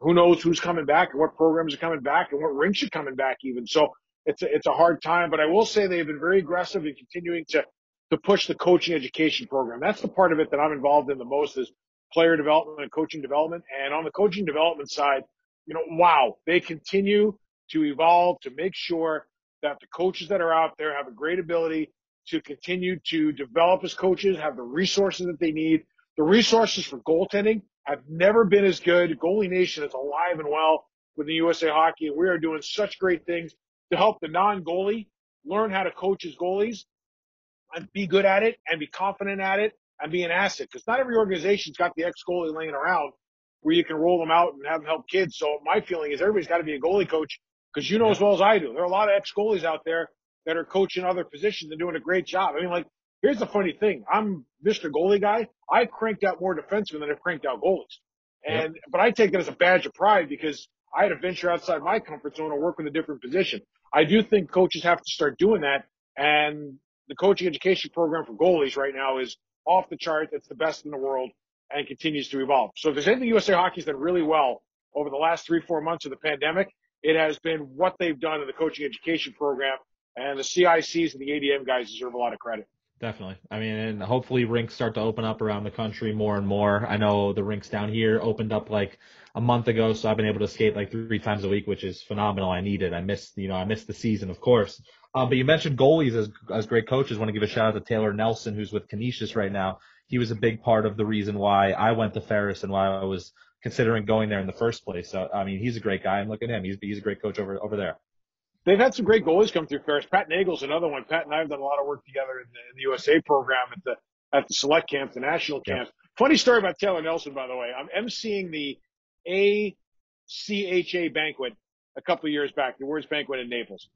who knows who's coming back and what programs are coming back and what rinks are coming back even. So it's a, it's a hard time, but I will say they've been very aggressive in continuing to, to push the coaching education program. That's the part of it that I'm involved in the most is player development and coaching development. And on the coaching development side, you know, wow, they continue to evolve to make sure that the coaches that are out there have a great ability to continue to develop as coaches, have the resources that they need. The resources for goaltending have never been as good. Goalie Nation is alive and well with the USA Hockey, and we are doing such great things to help the non-goalie learn how to coach his goalies and be good at it and be confident at it and be an asset. Because not every organization's got the ex-goalie laying around where you can roll them out and have them help kids. So my feeling is everybody's got to be a goalie coach because you know as well as I do, there are a lot of ex-goalies out there that are coaching other positions and doing a great job. I mean, like, here's the funny thing. I'm Mr. Goalie guy. I cranked out more defensemen than I've cranked out goalies. And, but I take that as a badge of pride because I had to venture outside my comfort zone and work with a different position. I do think coaches have to start doing that. And the coaching education program for goalies right now is off the chart. It's the best in the world and continues to evolve. So if there's anything USA Hockey's done really well over the last three, four months of the pandemic, it has been what they've done in the coaching education program. And the CICs and the ADM guys deserve a lot of credit. Definitely. I mean, and hopefully rinks start to open up around the country more and more. I know the rinks down here opened up like a month ago, so I've been able to skate like three times a week, which is phenomenal. I need it. I missed, you know, I missed the season, of course. Uh, but you mentioned goalies as, as great coaches. want to give a shout out to Taylor Nelson, who's with Canisius right now. He was a big part of the reason why I went to Ferris and why I was considering going there in the first place. So, I mean, he's a great guy and look at him. He's, he's a great coach over, over there. They've had some great goalies come through Ferris. Pat Nagle's another one. Pat and I have done a lot of work together in the, in the USA program at the at the select camps, the national Yeah. camps. Funny story about Taylor Nelson, by the way. I'm emceeing the ACHA banquet a couple of years back, the Words Banquet in Naples,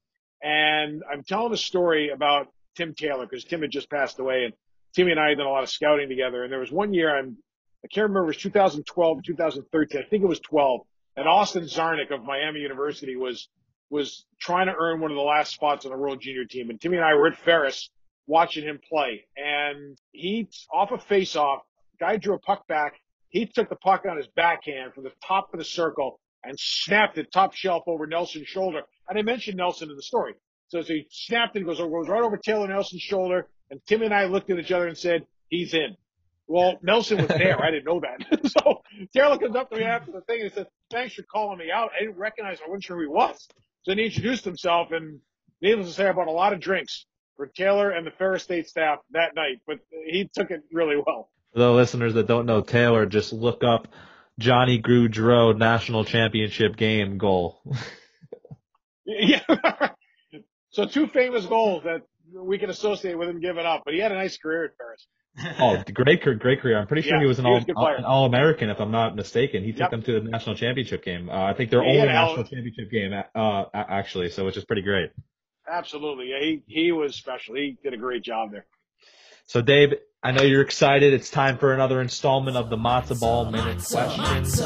and I'm telling a story about Tim Taylor because Tim had just passed away, and Timmy and I had done a lot of scouting together. And there was one year I'm I can't remember it was 2012 or 2013. I think it was 12. And Austin Czarnik of Miami University was was trying to earn one of the last spots on the World Junior team. And Timmy and I were at Ferris watching him play. And he, off a face-off, guy drew a puck back. He took the puck on his backhand from the top of the circle and snapped it top shelf over Nelson's shoulder. And I mentioned Nelson in the story. So as he snapped it, goes, goes right over Taylor Nelson's shoulder. And Timmy and I looked at each other and said, he's in. Well, Nelson was there. I didn't know that. [laughs] so Taylor comes up to me after the thing and says, thanks for calling me out. I didn't recognize, I wasn't sure who he was. Then he introduced himself and needless to say, I bought a lot of drinks for Taylor and the Ferris State staff that night, but he took it really well. For the listeners that don't know Taylor, just look up Johnny Gaudreau national championship game goal. [laughs] Yeah. [laughs] so two famous goals that we can associate with him giving up, but he had a nice career at Ferris. [laughs] oh, great, great career. I'm pretty sure Yeah, he was an he all was an All American, if I'm not mistaken. He took Yep. them to the national championship game. Uh, I think their only had a hell national championship game, uh, actually. So, which is pretty great. Absolutely. Yeah, he, he was special. He did a great job there. So, Dave, I know you're excited. It's time for another installment of the Matzo Ball Minute Questions.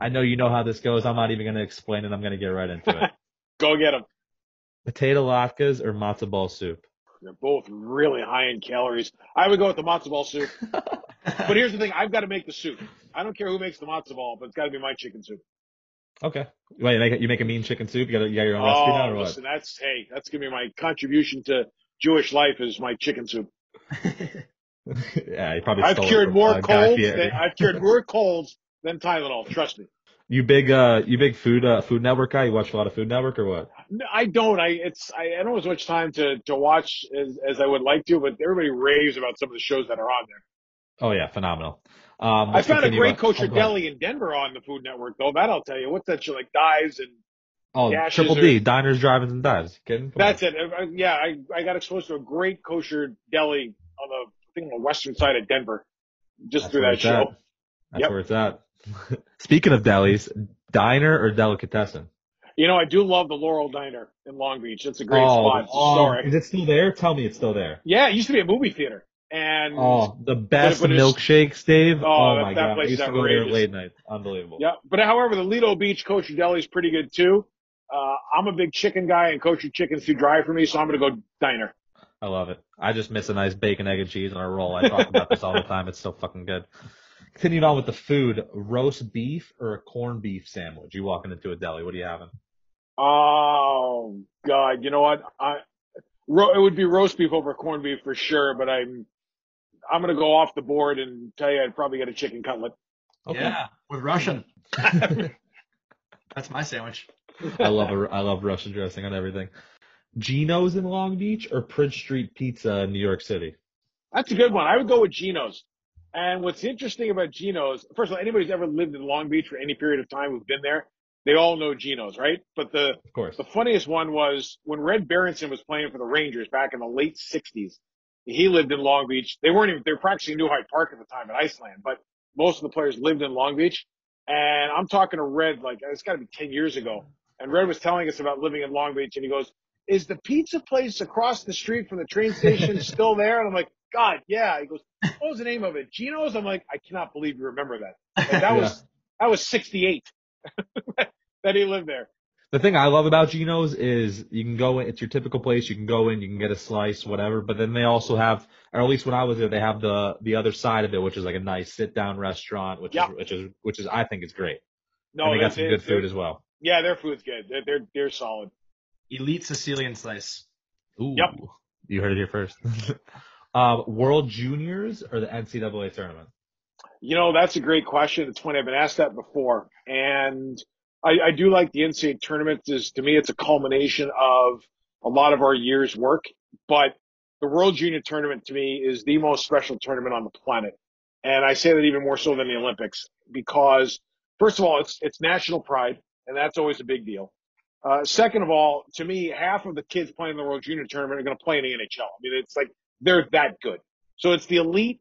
I know you know how this goes. I'm not even going to explain it. I'm going to get right into it. [laughs] Go get them. Potato latkes or matzo ball soup? They're both really high in calories. I would go with the matzo ball soup. [laughs] but here's the thing. I've got to make the soup. I don't care who makes the matzo ball, but it's got to be my chicken soup. Okay. Wait, you make, you make a mean chicken soup? You got, you got your own recipe now Oh, or what? listen, that's hey, that's gonna be my contribution to Jewish life is my chicken soup. [laughs] yeah, you probably I've cured from, more uh, colds. Than, I've cured more colds than Tylenol. Trust me. You big, uh, you big food, uh, Food Network guy? You watch a lot of Food Network or what? No, I don't. I it's I, I don't have as much time to to watch as as I would like to, but everybody raves about some of the shows that are on there. Oh yeah, phenomenal. Um, I found a great on- kosher oh, deli in Denver on the Food Network, though. That I'll tell you. What's that show like? Dives and Oh, Triple or- D, diners, drive-ins, and dives. Kidding? Come that's it. Uh, uh, Yeah, I I got exposed to a great kosher deli on the I think on the western side of Denver, just That's through that show. at. That's Yep. where it's at. [laughs] Speaking of delis, diner or delicatessen? You know, I do love the Laurel Diner in Long Beach. It's a great oh, spot. Oh, historic. is it still there? Tell me it's still there. Yeah, it used to be a movie theater, and Oh, the best milkshakes, Dave. Oh, Oh, my that god, I place used is to go there outrageous. late night. Unbelievable. Yeah, but however, the Lido Beach kosher deli is pretty good too. Uh, I'm a big chicken guy, and kosher chicken's too dry for me, so I'm gonna go diner. I love it. I just miss a nice bacon, egg, and cheese on a roll. I talk about this all the time. It's so fucking good. Continuing on with the food, roast beef or a corned beef sandwich? You walking into a deli, what are you having? Oh God, you know what? I ro- it would be roast beef over corned beef for sure, but I'm I'm gonna go off the board and tell you I'd probably get a chicken cutlet. Okay. Yeah, with Russian. [laughs] That's my sandwich. I love a, I love Russian dressing on everything. Geno's in Long Beach or Prince Street Pizza in New York City? That's a good one. I would go with Geno's. And what's interesting about Geno's, first of all, anybody who's ever lived in Long Beach for any period of time who's been there, they all know Geno's, right? But the Of course. The funniest one was when Red Berenson was playing for the Rangers back in the late '60s. He lived in Long Beach. They weren't even they were practicing New Hyde Park at the time in Iceland, but most of the players lived in Long Beach. And I'm talking to Red like it's got to be 10 years ago. And Red was telling us about living in Long Beach, and he goes, "Is the pizza place across the street from the train station [laughs] still there?" And I'm like, "God, yeah." He goes, "What was the name of it? Geno's." I'm like, "I cannot believe you remember that. Like, that [laughs] Yeah. was that was '68 [laughs] that he lived there." The thing I love about Geno's is you can go in, it's your typical place, you can go in, you can get a slice, whatever, but then they also have, or at least when I was there, they have the, the other side of it, which is like a nice sit down restaurant, which Yeah. is, which is, which is, I think is great. No, and they got they- some good food as well. Yeah, their food's good. They're they're, they're solid. Elite Sicilian slice. Ooh. Yep. You heard it here first. [laughs] um, World Juniors or the NCAA tournament? You know, that's a great question. It's funny. I've been asked that before, and I, I do like the NCAA tournament. Is to me, it's a culmination of a lot of our year's work. But the World Junior Tournament to me is the most special tournament on the planet, and I say that even more so than the Olympics because, first of all, it's it's national pride, and that's always a big deal. Uh, second of all, to me, half of the kids playing in the World Junior Tournament are going to play in the NHL. I mean, it's like they're that good. So it's the elite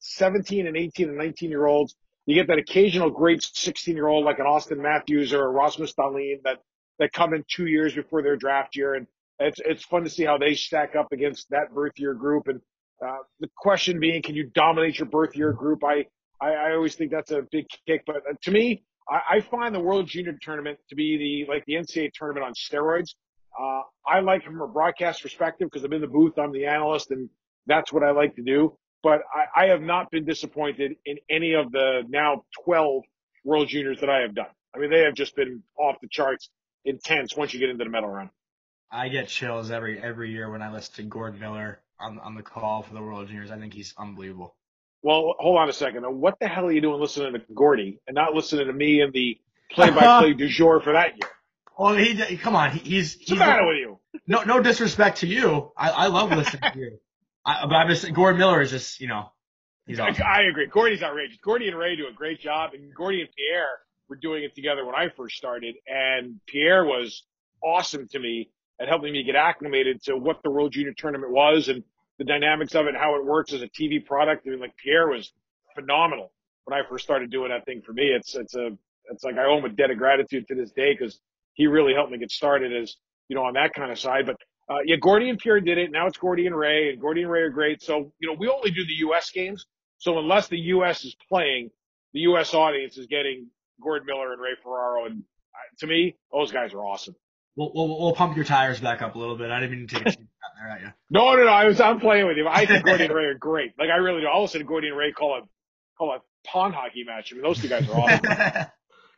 17 and 18 and 19 year olds. You get that occasional great 16 year old like an Auston Matthews or a Rasmus Dahlin that, that come in two years before their draft year. And it's, it's fun to see how they stack up against that birth year group. And, uh, the question being, can you dominate your birth year group? I, I, I always think that's a big kick, but uh, to me, I, I find the World Junior Tournament to be the, like the NCAA tournament on steroids. Uh, I like it from a broadcast perspective because I'm in the booth, I'm the analyst, and that's what I like to do. But I, I have not been disappointed in any of the now 12 World Juniors that I have done. I mean, they have just been off the charts intense once you get into the medal round. I get chills every every year when I listen to Gord Miller on on the call for the World Juniors. I think he's unbelievable. Well, hold on a second. Now, what the hell are you doing listening to Gordy and not listening to me and the play-by-play [laughs] du jour for that year? Well, he come on, he, he's What's the he's matter with you? no no disrespect to you. I I love listening to you. I, but I'm just Gord Miller is just you know he's I, awesome. I agree. Gordy's outrageous. Gordy and Ray do a great job, and Gordy and Pierre were doing it together when I first started, and Pierre was awesome to me at helping me get acclimated to what the World Junior Tournament was and the dynamics of it and how it works as a TV product. I mean, like Pierre was phenomenal when I first started doing that thing for me. It's it's a it's like I owe him a debt of gratitude to this day because he really helped me get started as you know on that kind of side. But uh, yeah, Gordy and Pierre did it. Now it's Gordy and Ray, and Gordy and Ray are great. So you know we only do the U.S. games. So unless the U.S. is playing, the U.S. audience is getting Gord Miller and Ray Ferraro, and uh, to me, those guys are awesome. We'll, we'll we'll pump your tires back up a little bit. I didn't mean to take a shot there at you. No, no, no. I was I'm playing with you. I think Gordy and Ray are great. Like I really do. All of a sudden, Gordy and Ray call a call a pond hockey match. I mean, those two guys are awesome. [laughs]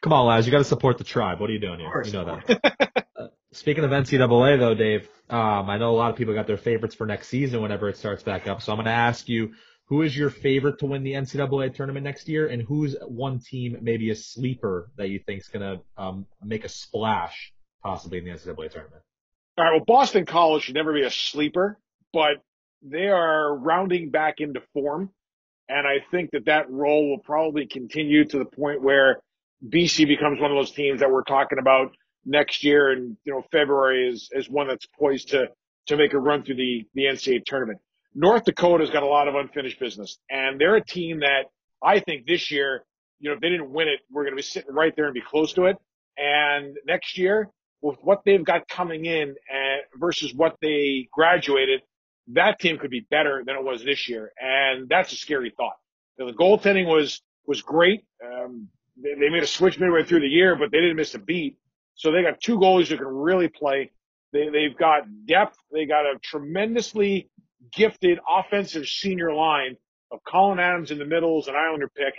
Come on, lads, you got to support the tribe. What are you doing here? You know that. Uh, [laughs] Speaking of NCAA though, Dave, um, I know a lot of people got their favorites for next season whenever it starts back up. So I'm going to ask you, who is your favorite to win the NCAA tournament next year, and who's one team, maybe a sleeper that you think is going to um, make a splash possibly in the NCAA tournament? All right. Well, Boston College should never be a sleeper, but they are rounding back into form. And I think that that role will probably continue to the point where BC becomes one of those teams that we're talking about next year. And, you know, February is, is one that's poised to, to make a run through the, the NCAA tournament. North Dakota's got a lot of unfinished business and they're a team that I think this year, you know, if they didn't win it, we're going to be sitting right there and be close to it. And next year, with what they've got coming in and versus what they graduated, that team could be better than it was this year. And that's a scary thought. Know, the goaltending was, was great. Um, they, they made a switch midway through the year, but they didn't miss a beat. So they got two goalies who can really play. They, they've got depth. They got a tremendously gifted offensive senior line of Collin Adams in the middle as an Islander pick.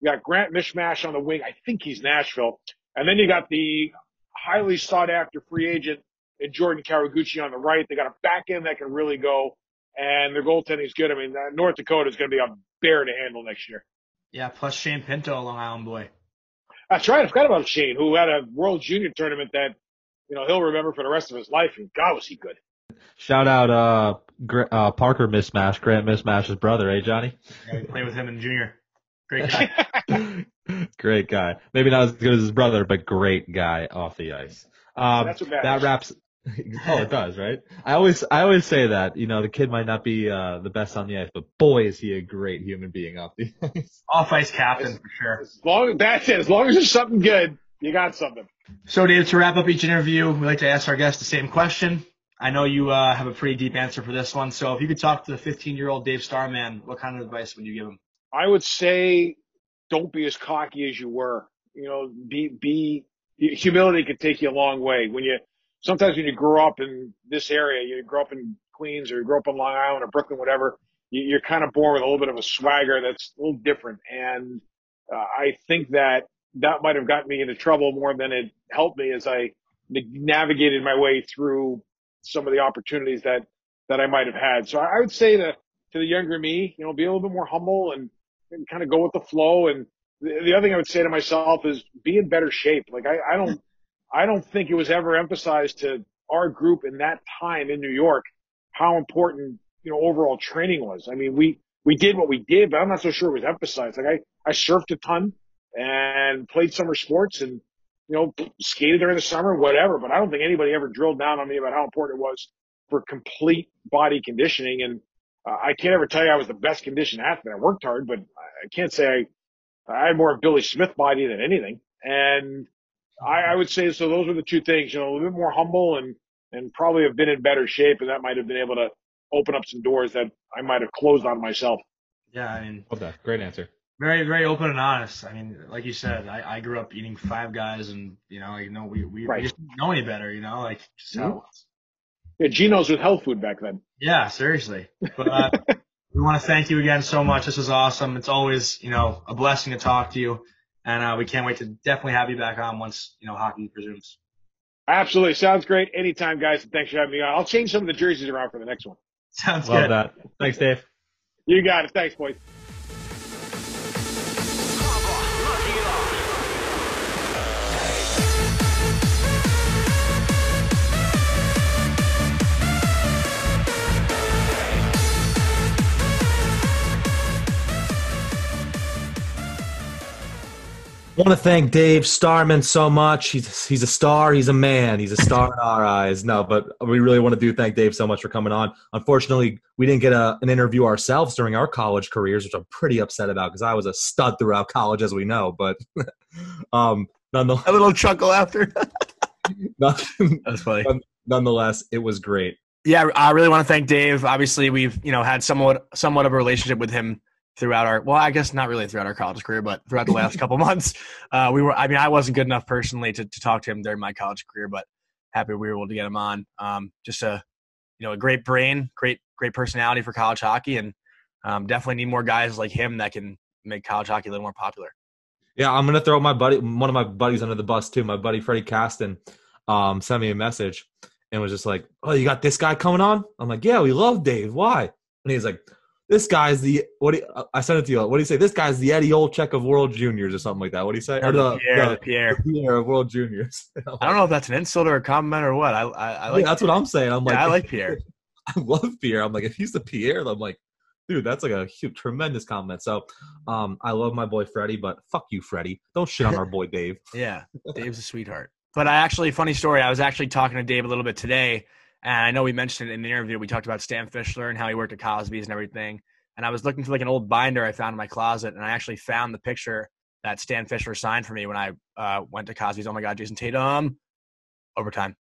You got Grant Mismash on the wing. I think he's Nashville. And then you got the highly sought after free agent in Jordan Kawaguchi on the right. They got a back end that can really go and their goaltending is good. I mean, uh, North Dakota is going to be a bear to handle next year. Yeah, plus Shane Pinto, a Long Island boy. That's right. I forgot about Shane, who had a World Junior tournament that, you know, he'll remember for the rest of his life. And God, was he good. Shout out uh, Gr- uh Parker Mismash, Grant Mismash's brother, eh, Johnny? Yeah, we played with him in junior. Great guy. [laughs] great guy. Maybe not as good as his brother, but great guy off the ice. Um, That's what that wraps. [laughs] oh, it does, right? I always, I always say that. You know, the kid might not be uh, the best on the ice, but boy, is he a great human being off the [laughs] ice. Off ice captain for sure. As long that's it. As long as there's something good, you got something. So, Dave, to wrap up each interview, we like to ask our guests the same question. I know you uh, have a pretty deep answer for this one. So, if you could talk to the 15 year old Dave Starman, what kind of advice would you give him? I would say don't be as cocky as you were. You know, be, be, humility could take you a long way. When you, sometimes when you grow up in this area, you grow up in Queens or you grow up in Long Island or Brooklyn, whatever, you, you're kind of born with a little bit of a swagger that's a little different. And uh, I think that that might have gotten me into trouble more than it helped me as I navigated my way through some of the opportunities that, that I might have had. So I would say to, to the younger me, you know, be a little bit more humble and, and kind of go with the flow. And the, the other thing I would say to myself is be in better shape. Like I, I don't, I don't think it was ever emphasized to our group in that time in New York how important, you know, overall training was. I mean, we, we did what we did, but I'm not so sure it was emphasized. Like I, I surfed a ton and played summer sports and, you know, skated during the summer, whatever, but I don't think anybody ever drilled down on me about how important it was for complete body conditioning. And uh, I can't ever tell you I was the best conditioned athlete. I worked hard, but I can't say I, I had more Billy Smith body than anything. And I, I would say, so those are the two things, you know, a little bit more humble and, and probably have been in better shape. And that might have been able to open up some doors that I might have closed on myself. Yeah, I mean, Love that. Great answer. very, very open and honest. I mean, like you said, I, I grew up eating Five Guys, and you know, like, no, we we, Right. we just didn't know any better. You know, like just how it. Yeah, Geno's with health food back then. Yeah, seriously. But uh, [laughs] we want to thank you again so much. This was awesome. It's always, you know, a blessing to talk to you, and uh, we can't wait to definitely have you back on once you know hockey resumes. Absolutely. Sounds great. Anytime, guys. And thanks for having me on. I'll change some of the jerseys around for the next one. Sounds Love good. that. Thanks, Dave. You got it. Thanks, boys. Want to thank Dave Starman so much. He's he's a star. He's a man. He's a star in our eyes. No, but we really want to do thank Dave so much for coming on. Unfortunately, we didn't get a, an interview ourselves during our college careers, which I'm pretty upset about because I was a stud throughout college, as we know. But [laughs] um, nonetheless, A little chuckle after. [laughs] none- That's funny. nonetheless, it was great. Yeah, I really want to thank Dave. Obviously, we've you know had somewhat somewhat of a relationship with him throughout our well, I guess not really throughout our college career, but throughout the last couple [laughs] months. Uh, we were, I mean, I wasn't good enough personally to, to talk to him during my college career, but happy we were able to get him on. Um, just a you know a great brain, great great personality for college hockey, and um, definitely need more guys like him that can make college hockey a little more popular. Yeah, I'm gonna throw my buddy, one of my buddies, under the bus too. My buddy Freddie Caston, um, sent me a message and was just like, "Oh, you got this guy coming on?" I'm like, "Yeah, we love Dave. Why?" And he's like, "This guy's the what?" Do you, I sent it to you. What do you say? This guy's the Eddie Olczyk of World Juniors or something like that. What do you say? Or the, Pierre, the- Pierre. the Pierre of World Juniors. [laughs] I don't know if that's an insult or a compliment or what. I I, I like. Yeah, that's what I'm saying. I'm like, yeah, I like Pierre. [laughs] I love Pierre. I'm like, if he's the Pierre, I'm like, dude, that's like a huge, tremendous compliment. So, um, I love my boy Freddie, but fuck you, Freddie. Don't shit on our boy Dave. [laughs] Yeah, Dave's a sweetheart. But I actually, funny story. I was actually talking to Dave a little bit today, and I know we mentioned it in the interview. We talked about Stan Fischler and how he worked at Cosby's and everything. And I was looking for like an old binder I found in my closet, and I actually found the picture that Stan Fischler signed for me when I uh, went to Cosby's. Oh my God, Jayson Tatum! Overtime.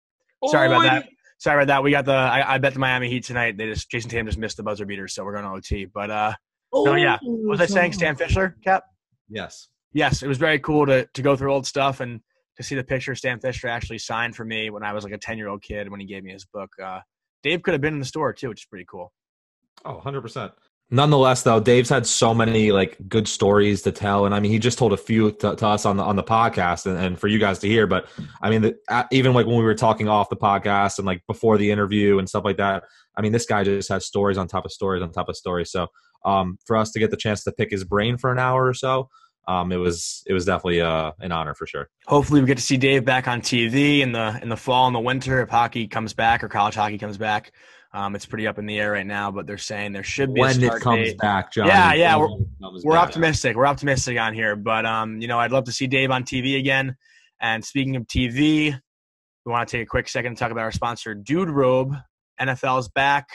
Sorry about that. Sorry about that. We got the. I, I bet the Miami Heat tonight. They just Jayson Tatum just missed the buzzer beater, so we're going to OT. But uh, no, yeah. Was I saying? Stan Fischler, Cap? Yes. yes, it was very cool to to go through old stuff and see the picture Stan Fischler actually signed for me when I was like a ten year old kid when he gave me his book. Uh, Dave could have been in the store too, which is pretty cool. Oh, 100%. Nonetheless, though, Dave's had so many like good stories to tell, and I mean, he just told a few to, to us on the on the podcast, and, and for you guys to hear. But I mean, the, even like when we were talking off the podcast and like before the interview and stuff like that, I mean, this guy just has stories on top of stories on top of stories. So, um, for us to get the chance to pick his brain for an hour or so, um, it was it was definitely uh, an honor for sure. Hopefully, we get to see Dave back on TV in the in the fall and the winter if hockey comes back or college hockey comes back. Um, it's pretty up in the air right now, but they're saying there should be a When it comes date. back, John. Yeah, yeah, we're- we're optimistic. We're optimistic on here, but um, you know, I'd love to see Dave on TV again. And speaking of TV, we want to take a quick second to talk about our sponsor, Dude Robe. NFL's back.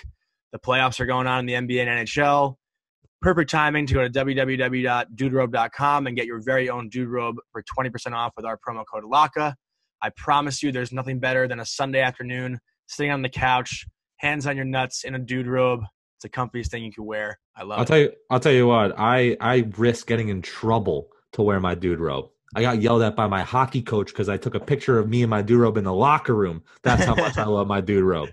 The playoffs are going on in the NBA and NHL. Perfect timing to go to www.duderobe.com and get your very own Dude Robe for 20% off with our promo code LACA. I promise you, there's nothing better than a Sunday afternoon sitting on the couch, hands on your nuts in a Dude Robe. It's the comfiest thing you can wear. I love I'll it. tell you. I'll tell you what. I I risk getting in trouble to wear my dude robe. I got yelled at by my hockey coach because I took a picture of me and my dude robe in the locker room. That's how much I [laughs] love my dude robe.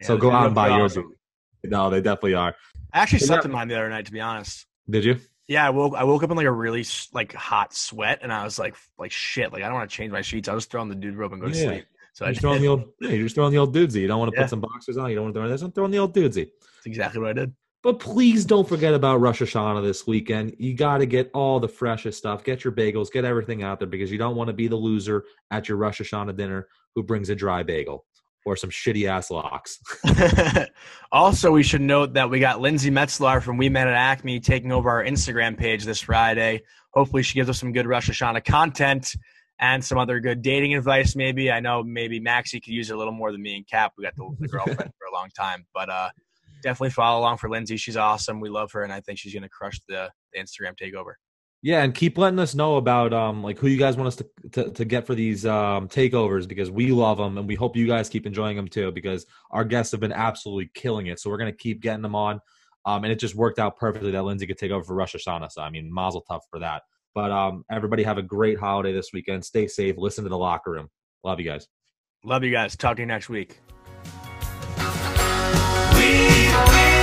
Yeah, so go out and buy are your awesome. dude. No, they definitely are. I actually slept that- in mine the other night, to be honest. Did you? Yeah, I woke I woke up in like a really like hot sweat, and I was like like shit. Like I don't want to change my sheets. I'll just throw on the dude robe and go to Yeah. sleep. So I You're just just throwing the old. Yeah, you're just throwing the old dudesy. You don't want to Yeah. put some boxers on. You don't want to throw this. I'm throwing the old dudesy. That's exactly what I did. But please don't forget about Rosh Hashanah this weekend. You got to get all the freshest stuff. Get your bagels. Get everything out there because you don't want to be the loser at your Rosh Hashanah dinner who brings a dry bagel or some shitty ass lox. [laughs] also, we should note that we got Lindsey Metselaar from We Met at Acme taking over our Instagram page this Friday. Hopefully, she gives us some good Rosh Hashanah content and some other good dating advice. Maybe I know maybe Maxie could use it a little more than me and Cap. We got the, the girlfriend for a long time, but uh, definitely follow along for Lindsey. She's awesome. We love her, and I think she's gonna crush the, the Instagram takeover. Yeah, and keep letting us know about um like who you guys want us to to, to get for these um takeovers because we love them and we hope you guys keep enjoying them too because our guests have been absolutely killing it. So we're gonna keep getting them on. Um, and it just worked out perfectly that Lindsey could take over for Rosh Hashanah. So I mean, Mazel Tov for that. But um, everybody have a great holiday this weekend. Stay safe. Listen to the Latke Room. Love you guys. Love you guys. Talk to you next week. We, we